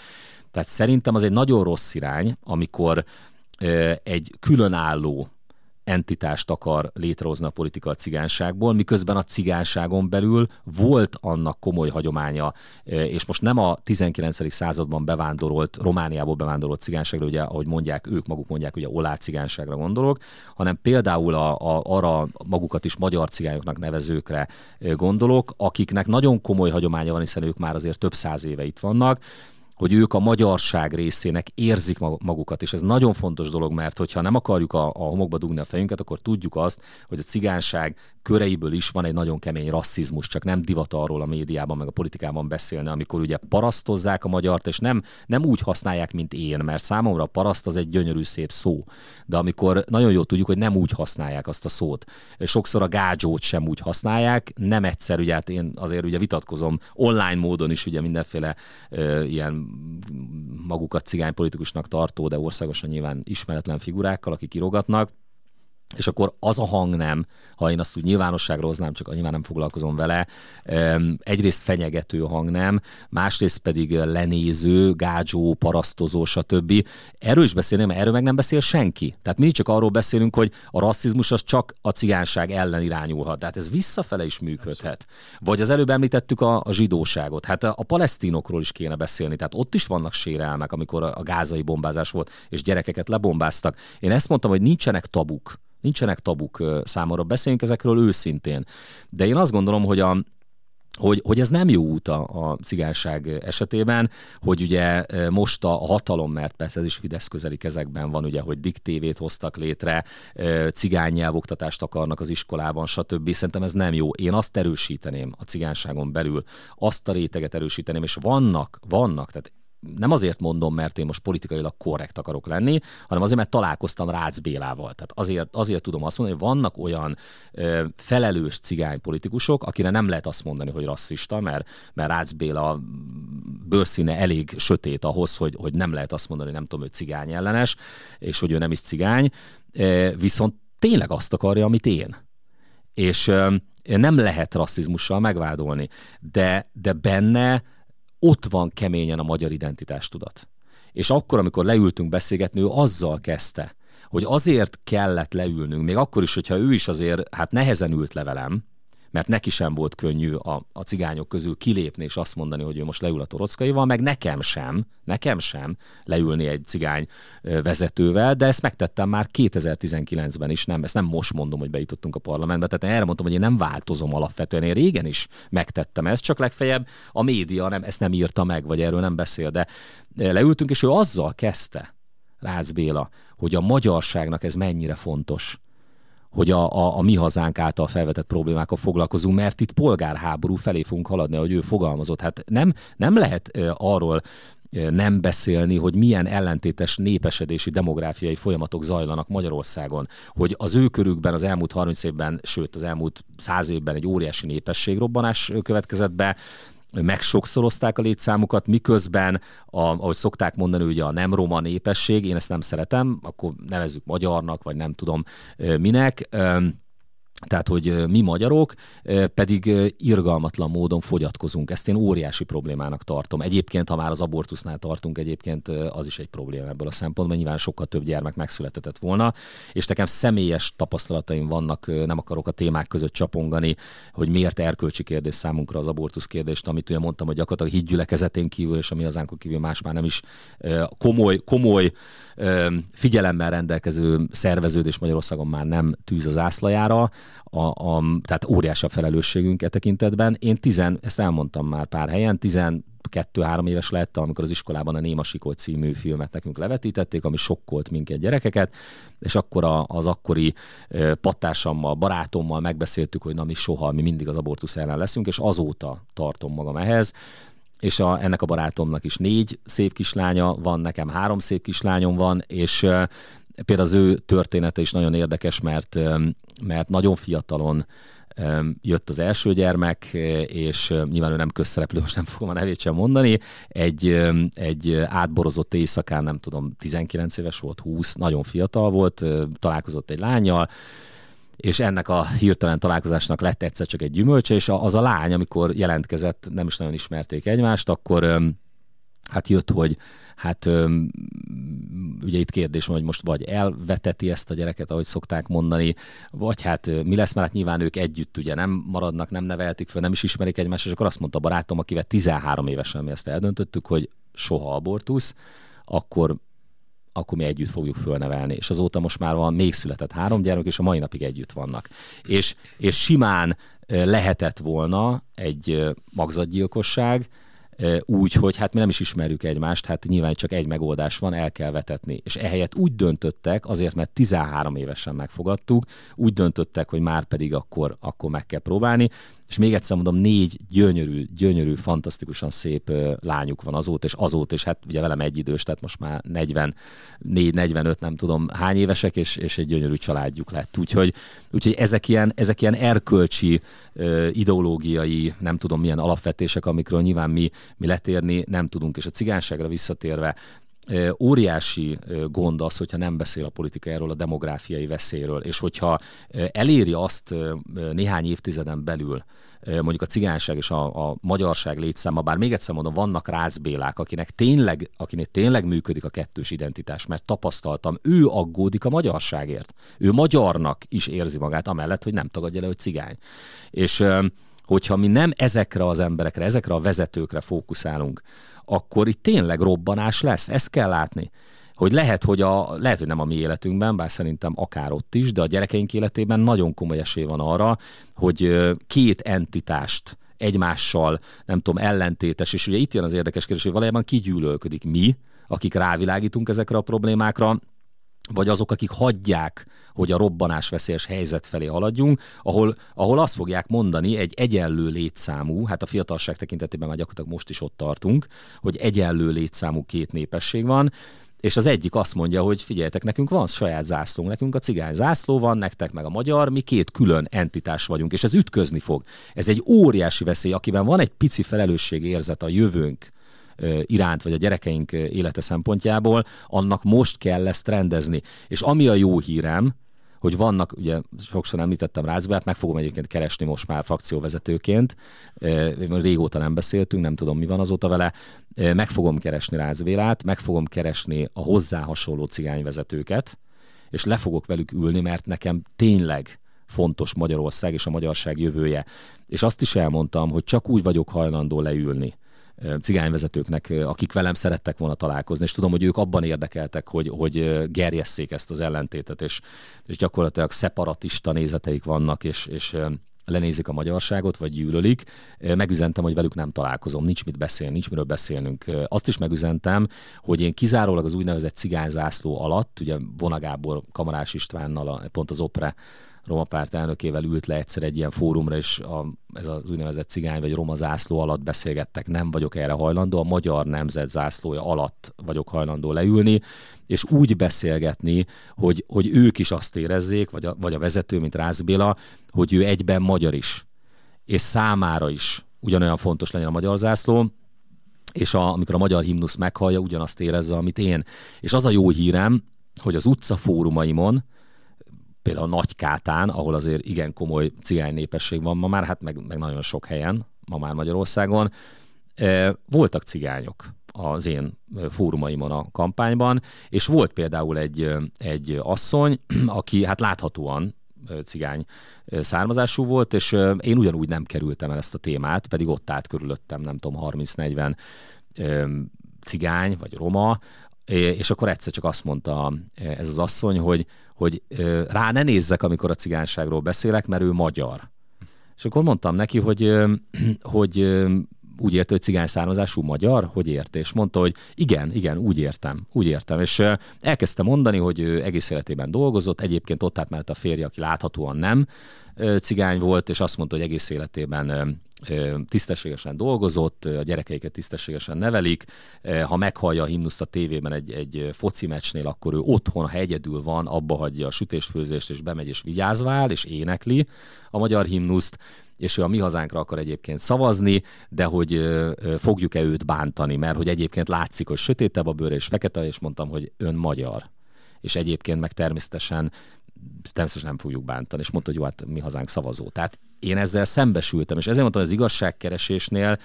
Tehát szerintem az egy nagyon rossz irány, amikor egy különálló entitást akar létrehozni a politika a cigányságból, miközben a cigányságon belül volt annak komoly hagyománya, e, és most nem a 19. században bevándorolt, Romániából bevándorolt cigányságra, ugye, ahogy mondják, ők maguk mondják, ugye olá cigányságra gondolok, hanem például a, a, arra magukat is magyar cigányoknak nevezőkre e, gondolok, akiknek nagyon komoly hagyománya van, hiszen ők már azért több száz éve itt vannak, hogy ők a magyarság részének érzik magukat, és ez nagyon fontos dolog, mert hogyha nem akarjuk a, a homokba dugni a fejünket, akkor tudjuk azt, hogy a cigányság köreiből is van egy nagyon kemény rasszizmus, csak nem divat arról a médiában, meg a politikában beszélni, amikor ugye parasztozzák a magyart, és nem, nem úgy használják, mint én, mert számomra a paraszt az egy gyönyörű szép szó. De amikor nagyon jól tudjuk, hogy nem úgy használják azt a szót. Sokszor a gádzsót sem úgy használják, nem egyszer, ugye hát én azért ugye vitatkozom online módon is ugye mindenféle ö, ilyen magukat cigánypolitikusnak tartó, de országosan nyilván ismeretlen figurákkal, akik kirogatnak, és akkor az a hang nem, ha én azt úgy nyilvánosságra hoznám, csak nyilván nem foglalkozom vele, egyrészt fenyegető hang nem, másrészt pedig lenéző, gádzsó, parasztozó, stb. Erről is beszélni, mert erről meg nem beszél senki. Tehát mi csak arról beszélünk, hogy a rasszizmus az csak a cigányság ellen irányulhat. Tehát ez visszafele is működhet. Vagy az előbb említettük a, a zsidóságot. Hát a, a palesztinokról is kéne beszélni. Tehát ott is vannak sérelmek, amikor a, a gázai bombázás volt, és gyerekeket lebombáztak. Én ezt mondtam, hogy nincsenek tabuk Nincsenek tabuk számomra, beszéljünk ezekről őszintén. De én azt gondolom, hogy a, hogy, hogy ez nem jó út a, a cigányság esetében, hogy ugye most a hatalom, mert persze ez is Fidesz közeli kezekben van, ugye, hogy diktévét hoztak létre, cigány nyelvoktatást akarnak az iskolában, stb. Szerintem ez nem jó. Én azt erősíteném a cigányságon belül, azt a réteget erősíteném, és vannak, vannak, tehát nem azért mondom, mert én most politikailag korrekt akarok lenni, hanem azért, mert találkoztam Rácz Bélával. Tehát azért, azért tudom azt mondani, hogy vannak olyan ö, felelős cigány politikusok, akire nem lehet azt mondani, hogy rasszista, mert, mert Rácz Béla bőrszíne elég sötét ahhoz, hogy, hogy nem lehet azt mondani, hogy nem tudom, hogy cigány ellenes, és hogy ő nem is cigány, viszont tényleg azt akarja, amit én. És nem lehet rasszizmussal megvádolni, de, de benne ott van keményen a magyar identitástudat. És akkor, amikor leültünk beszélgetni, ő azzal kezdte, hogy azért kellett leülnünk, még akkor is, hogyha ő is azért hát nehezen ült le velem, mert neki sem volt könnyű a, a cigányok közül kilépni és azt mondani, hogy ő most leül a torockaival, meg nekem sem, nekem sem leülni egy cigány vezetővel, de ezt megtettem már 2019-ben is, nem, ezt nem most mondom, hogy bejutottunk a parlamentbe, tehát erre mondtam, hogy én nem változom alapvetően, én régen is megtettem ezt, csak legfeljebb a média nem, ezt nem írta meg, vagy erről nem beszél, de leültünk, és ő azzal kezdte, Rácz Béla, hogy a magyarságnak ez mennyire fontos hogy a, a, a mi hazánk által felvetett problémákkal foglalkozunk, mert itt polgárháború felé fogunk haladni, ahogy ő fogalmazott. Hát nem, nem lehet arról nem beszélni, hogy milyen ellentétes népesedési demográfiai folyamatok zajlanak Magyarországon, hogy az ő körükben az elmúlt 30 évben, sőt az elmúlt 100 évben egy óriási népességrobbanás következett be, megsokszorozták a létszámukat, miközben, a, ahogy szokták mondani, ugye a nem roma népesség, én ezt nem szeretem, akkor nevezzük magyarnak, vagy nem tudom minek, tehát, hogy mi magyarok pedig irgalmatlan módon fogyatkozunk. Ezt én óriási problémának tartom. Egyébként, ha már az abortusznál tartunk, egyébként az is egy probléma ebből a szempontból, nyilván sokkal több gyermek megszületett volna, és nekem személyes tapasztalataim vannak, nem akarok a témák között csapongani, hogy miért erkölcsi kérdés számunkra az abortusz kérdést, amit ugye mondtam, hogy gyakorlatilag hídgyülekezetén kívül, és ami azánkon kívül más már nem is komoly, komoly figyelemmel rendelkező szerveződés Magyarországon már nem tűz az ászlajára, a, a, tehát óriási a felelősségünk e tekintetben. Én tizen, ezt elmondtam már pár helyen, tizen kettő-három éves lettem, amikor az iskolában a Néma Sikoly című filmet nekünk levetítették, ami sokkolt minket gyerekeket, és akkor az akkori pattársammal, barátommal megbeszéltük, hogy na mi soha, mi mindig az abortusz ellen leszünk, és azóta tartom magam ehhez és a, ennek a barátomnak is négy szép kislánya van, nekem három szép kislányom van, és például az ő története is nagyon érdekes, mert, mert nagyon fiatalon jött az első gyermek, és nyilván ő nem közszereplő, most nem fogom a nevét sem mondani, egy, egy átborozott éjszakán, nem tudom, 19 éves volt, 20, nagyon fiatal volt, találkozott egy lányjal, és ennek a hirtelen találkozásnak lett egyszer csak egy gyümölcse, és az a lány, amikor jelentkezett, nem is nagyon ismerték egymást, akkor hát jött, hogy hát ugye itt kérdés van, hogy most vagy elveteti ezt a gyereket, ahogy szokták mondani, vagy hát mi lesz, mert hát nyilván ők együtt ugye nem maradnak, nem neveltik fel, nem is ismerik egymást, és akkor azt mondta barátom, akivel 13 évesen mi ezt eldöntöttük, hogy soha abortusz, akkor akkor mi együtt fogjuk fölnevelni. És azóta most már van még született három gyermek, és a mai napig együtt vannak. És, és simán lehetett volna egy magzatgyilkosság, úgy, hogy hát mi nem is ismerjük egymást, hát nyilván csak egy megoldás van, el kell vetetni. És ehelyett úgy döntöttek, azért mert 13 évesen megfogadtuk, úgy döntöttek, hogy már pedig akkor, akkor meg kell próbálni, és még egyszer mondom, négy gyönyörű, gyönyörű, fantasztikusan szép lányuk van azóta, és azóta, és hát ugye velem egy idős, tehát most már 44, 45, nem tudom hány évesek, és, és egy gyönyörű családjuk lett. Úgyhogy, úgyhogy ezek, ilyen, ezek ilyen erkölcsi, ideológiai, nem tudom milyen alapvetések, amikről nyilván mi, mi letérni nem tudunk. És a cigányságra visszatérve, óriási gond az, hogyha nem beszél a politika erről a demográfiai veszélyről, és hogyha eléri azt néhány évtizeden belül, mondjuk a cigányság és a, a magyarság létszáma, bár még egyszer mondom, vannak rácbélák, akinek tényleg, akinek tényleg működik a kettős identitás, mert tapasztaltam, ő aggódik a magyarságért. Ő magyarnak is érzi magát, amellett, hogy nem tagadja le, hogy cigány. És hogyha mi nem ezekre az emberekre, ezekre a vezetőkre fókuszálunk, akkor itt tényleg robbanás lesz. Ezt kell látni hogy lehet, hogy, a, lehet, hogy nem a mi életünkben, bár szerintem akár ott is, de a gyerekeink életében nagyon komoly esély van arra, hogy két entitást egymással, nem tudom, ellentétes, és ugye itt jön az érdekes kérdés, hogy valójában kigyűlölködik mi, akik rávilágítunk ezekre a problémákra, vagy azok, akik hagyják, hogy a robbanás veszélyes helyzet felé haladjunk, ahol, ahol azt fogják mondani, egy egyenlő létszámú, hát a fiatalság tekintetében már gyakorlatilag most is ott tartunk, hogy egyenlő létszámú két népesség van, és az egyik azt mondja, hogy figyeljetek, nekünk van saját zászlónk, nekünk a cigány zászló van, nektek meg a magyar, mi két külön entitás vagyunk, és ez ütközni fog. Ez egy óriási veszély, akiben van egy pici érzet a jövőnk iránt, vagy a gyerekeink élete szempontjából, annak most kell ezt rendezni. És ami a jó hírem, hogy vannak, ugye sokszor említettem Rácbát, meg fogom egyébként keresni most már frakcióvezetőként, régóta nem beszéltünk, nem tudom mi van azóta vele, meg fogom keresni Rácbélát, meg fogom keresni a hozzá hasonló cigányvezetőket, és le fogok velük ülni, mert nekem tényleg fontos Magyarország és a magyarság jövője. És azt is elmondtam, hogy csak úgy vagyok hajlandó leülni, cigányvezetőknek, akik velem szerettek volna találkozni, és tudom, hogy ők abban érdekeltek, hogy, hogy gerjesszék ezt az ellentétet, és, és gyakorlatilag szeparatista nézeteik vannak, és, és lenézik a magyarságot, vagy gyűlölik. Megüzentem, hogy velük nem találkozom, nincs mit beszélni, nincs miről beszélnünk. Azt is megüzentem, hogy én kizárólag az úgynevezett cigányzászló alatt, ugye Vonagábor Kamarás Istvánnal, pont az OPRE Roma párt elnökével ült le egyszer egy ilyen fórumra, és a, ez az úgynevezett cigány vagy roma zászló alatt beszélgettek, nem vagyok erre hajlandó, a magyar nemzet zászlója alatt vagyok hajlandó leülni, és úgy beszélgetni, hogy, hogy ők is azt érezzék, vagy a, vagy a vezető, mint Rász Béla, hogy ő egyben magyar is, és számára is ugyanolyan fontos legyen a magyar zászló, és a, amikor a magyar himnusz meghallja, ugyanazt érezze, amit én. És az a jó hírem, hogy az utca fórumaimon, például Nagykátán, ahol azért igen komoly cigány népesség van ma már, hát meg, meg nagyon sok helyen, ma már Magyarországon, voltak cigányok az én fórumaimon a kampányban, és volt például egy, egy asszony, aki hát láthatóan cigány származású volt, és én ugyanúgy nem kerültem el ezt a témát, pedig ott állt körülöttem, nem tudom, 30-40 cigány vagy roma, és akkor egyszer csak azt mondta ez az asszony, hogy hogy rá ne nézzek, amikor a cigányságról beszélek, mert ő magyar. És akkor mondtam neki, hogy, hogy úgy érte, hogy cigány származású magyar, hogy érte, és mondta, hogy igen, igen, úgy értem, úgy értem, és elkezdte mondani, hogy ő egész életében dolgozott, egyébként ott mellett a férje, aki láthatóan nem cigány volt, és azt mondta, hogy egész életében tisztességesen dolgozott, a gyerekeiket tisztességesen nevelik, ha meghallja a himnuszt a tévében egy, egy foci meccsnél, akkor ő otthon, ha egyedül van, abba hagyja a sütésfőzést, és bemegy és vigyázvál, és énekli a magyar himnuszt, és ő a mi hazánkra akar egyébként szavazni, de hogy fogjuk-e őt bántani, mert hogy egyébként látszik, hogy sötétebb a bőre és fekete, és mondtam, hogy ön magyar. És egyébként meg természetesen természetesen nem fogjuk bántani, és mondta, hogy jó, hát mi hazánk szavazó. Tehát én ezzel szembesültem, és ezért mondtam, az igazságkeresésnél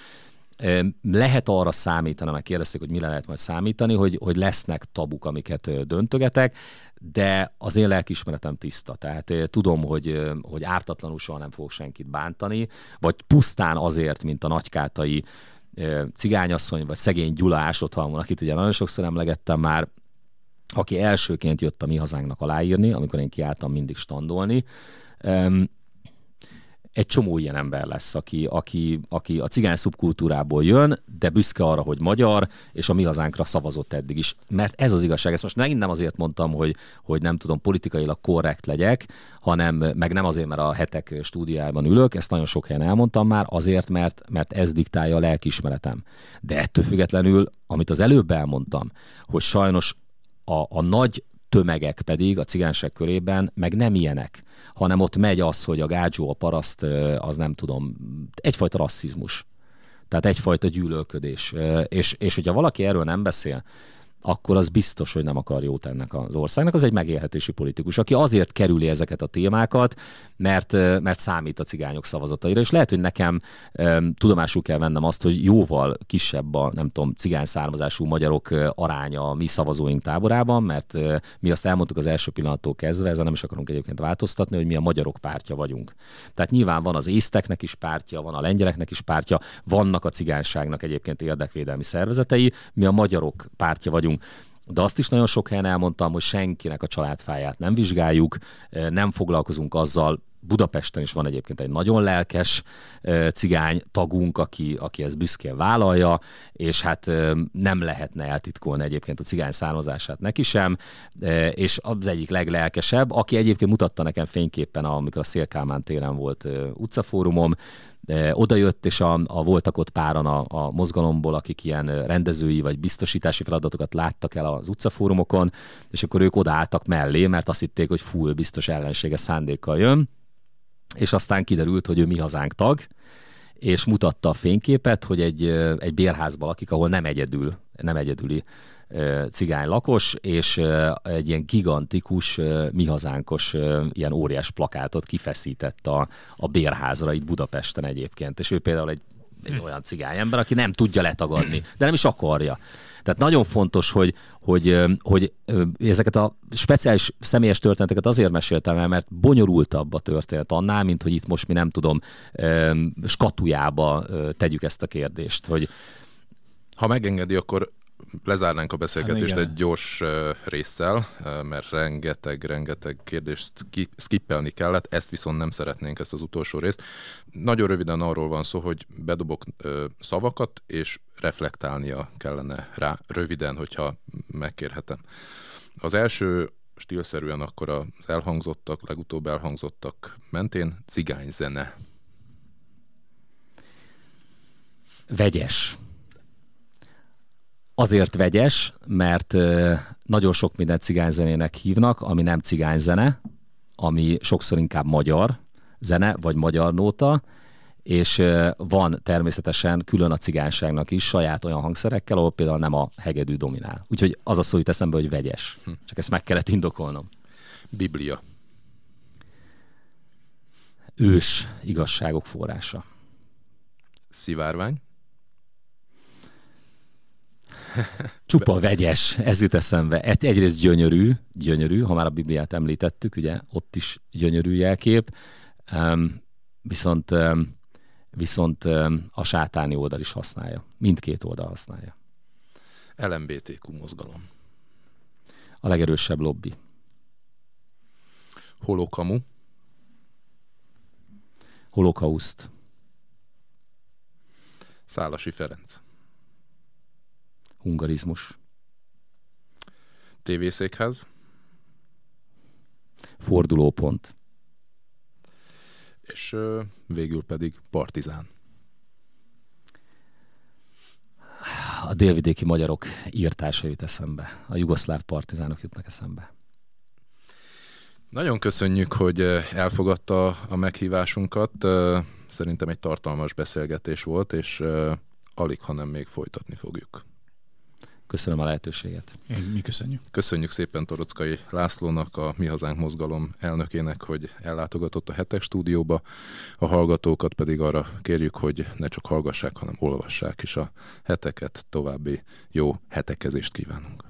lehet arra számítani, meg kérdezték, hogy mire lehet majd számítani, hogy, hogy lesznek tabuk, amiket döntögetek, de az én lelkismeretem tiszta. Tehát tudom, hogy, hogy ártatlanul soha nem fogok senkit bántani, vagy pusztán azért, mint a nagykátai cigányasszony, vagy szegény Gyula Ásothalmon, akit ugye nagyon sokszor emlegettem már, aki elsőként jött a mi hazánknak aláírni, amikor én kiálltam mindig standolni egy csomó ilyen ember lesz, aki, aki, aki a cigány szubkultúrából jön, de büszke arra, hogy magyar, és a mi hazánkra szavazott eddig is. Mert ez az igazság. Ezt most megint nem azért mondtam, hogy, hogy nem tudom, politikailag korrekt legyek, hanem meg nem azért, mert a hetek stúdiában ülök, ezt nagyon sok helyen elmondtam már, azért, mert, mert ez diktálja a lelkismeretem. De ettől függetlenül, amit az előbb elmondtam, hogy sajnos a, a nagy tömegek pedig a cigányság körében meg nem ilyenek, hanem ott megy az, hogy a gágyó, a paraszt, az nem tudom, egyfajta rasszizmus. Tehát egyfajta gyűlölködés. És, és hogyha valaki erről nem beszél, akkor az biztos, hogy nem akar jót ennek az országnak. Az egy megélhetési politikus, aki azért kerüli ezeket a témákat, mert, mert számít a cigányok szavazataira. És lehet, hogy nekem tudomásul kell vennem azt, hogy jóval kisebb a, nem tudom, cigány származású magyarok aránya a mi szavazóink táborában, mert mi azt elmondtuk az első pillanattól kezdve, ezzel nem is akarunk egyébként változtatni, hogy mi a magyarok pártja vagyunk. Tehát nyilván van az észteknek is pártja, van a lengyeleknek is pártja, vannak a cigányságnak egyébként érdekvédelmi szervezetei, mi a magyarok pártja vagyunk de azt is nagyon sok helyen elmondtam, hogy senkinek a családfáját nem vizsgáljuk, nem foglalkozunk azzal, Budapesten is van egyébként egy nagyon lelkes cigány tagunk, aki, aki ezt büszkén vállalja, és hát nem lehetne eltitkolni egyébként a cigány származását neki sem, és az egyik leglelkesebb, aki egyébként mutatta nekem fényképpen, amikor a Szélkálmán téren volt utcafórumom, oda jött, és a, a voltak ott páran a, a mozgalomból, akik ilyen rendezői vagy biztosítási feladatokat láttak el az utcafórumokon, és akkor ők odaálltak mellé, mert azt hitték, hogy fú, biztos ellensége szándékkal jön, és aztán kiderült, hogy ő mi hazánk tag, és mutatta a fényképet, hogy egy, egy bérházban lakik, ahol nem egyedül, nem egyedüli cigány lakos, és egy ilyen gigantikus, mi hazánkos, ilyen óriás plakátot kifeszített a, a bérházra itt Budapesten egyébként. És ő például egy, egy olyan cigány ember, aki nem tudja letagadni, de nem is akarja. Tehát nagyon fontos, hogy, hogy, hogy ezeket a speciális személyes történeteket azért meséltem el, mert bonyolultabb a történet annál, mint hogy itt most mi nem tudom, skatujába tegyük ezt a kérdést. Hogy... Ha megengedi, akkor lezárnánk a beszélgetést hát, egy gyors résszel, mert rengeteg, rengeteg kérdést skippelni kellett, ezt viszont nem szeretnénk, ezt az utolsó részt. Nagyon röviden arról van szó, hogy bedobok szavakat, és reflektálnia kellene rá röviden, hogyha megkérhetem. Az első stílszerűen akkor az elhangzottak, legutóbb elhangzottak mentén cigányzene. Vegyes azért vegyes, mert nagyon sok mindent cigányzenének hívnak, ami nem cigányzene, ami sokszor inkább magyar zene, vagy magyar nóta, és van természetesen külön a cigányságnak is saját olyan hangszerekkel, ahol például nem a hegedű dominál. Úgyhogy az a szó jut eszembe, hogy vegyes. Hm. Csak ezt meg kellett indokolnom. Biblia. Ős igazságok forrása. Szivárvány. Csupa vegyes, ez jut eszembe. Egyrészt gyönyörű, gyönyörű, ha már a Bibliát említettük, ugye ott is gyönyörű jelkép, um, viszont, um, viszont um, a sátáni oldal is használja. Mindkét oldal használja. LMBTQ mozgalom. A legerősebb lobby. Holokamu. Holokauszt. Szálasi Ferenc. Hungarizmus. Tévészékház. Fordulópont. És végül pedig Partizán. A délvidéki magyarok írtása jut eszembe. A jugoszláv partizánok jutnak eszembe. Nagyon köszönjük, hogy elfogadta a meghívásunkat. Szerintem egy tartalmas beszélgetés volt, és alig, hanem még folytatni fogjuk. Köszönöm a lehetőséget. Mi köszönjük. Köszönjük szépen Torockai Lászlónak, a Mi Hazánk Mozgalom elnökének, hogy ellátogatott a hetek stúdióba. A hallgatókat pedig arra kérjük, hogy ne csak hallgassák, hanem olvassák is a heteket. További jó hetekezést kívánunk.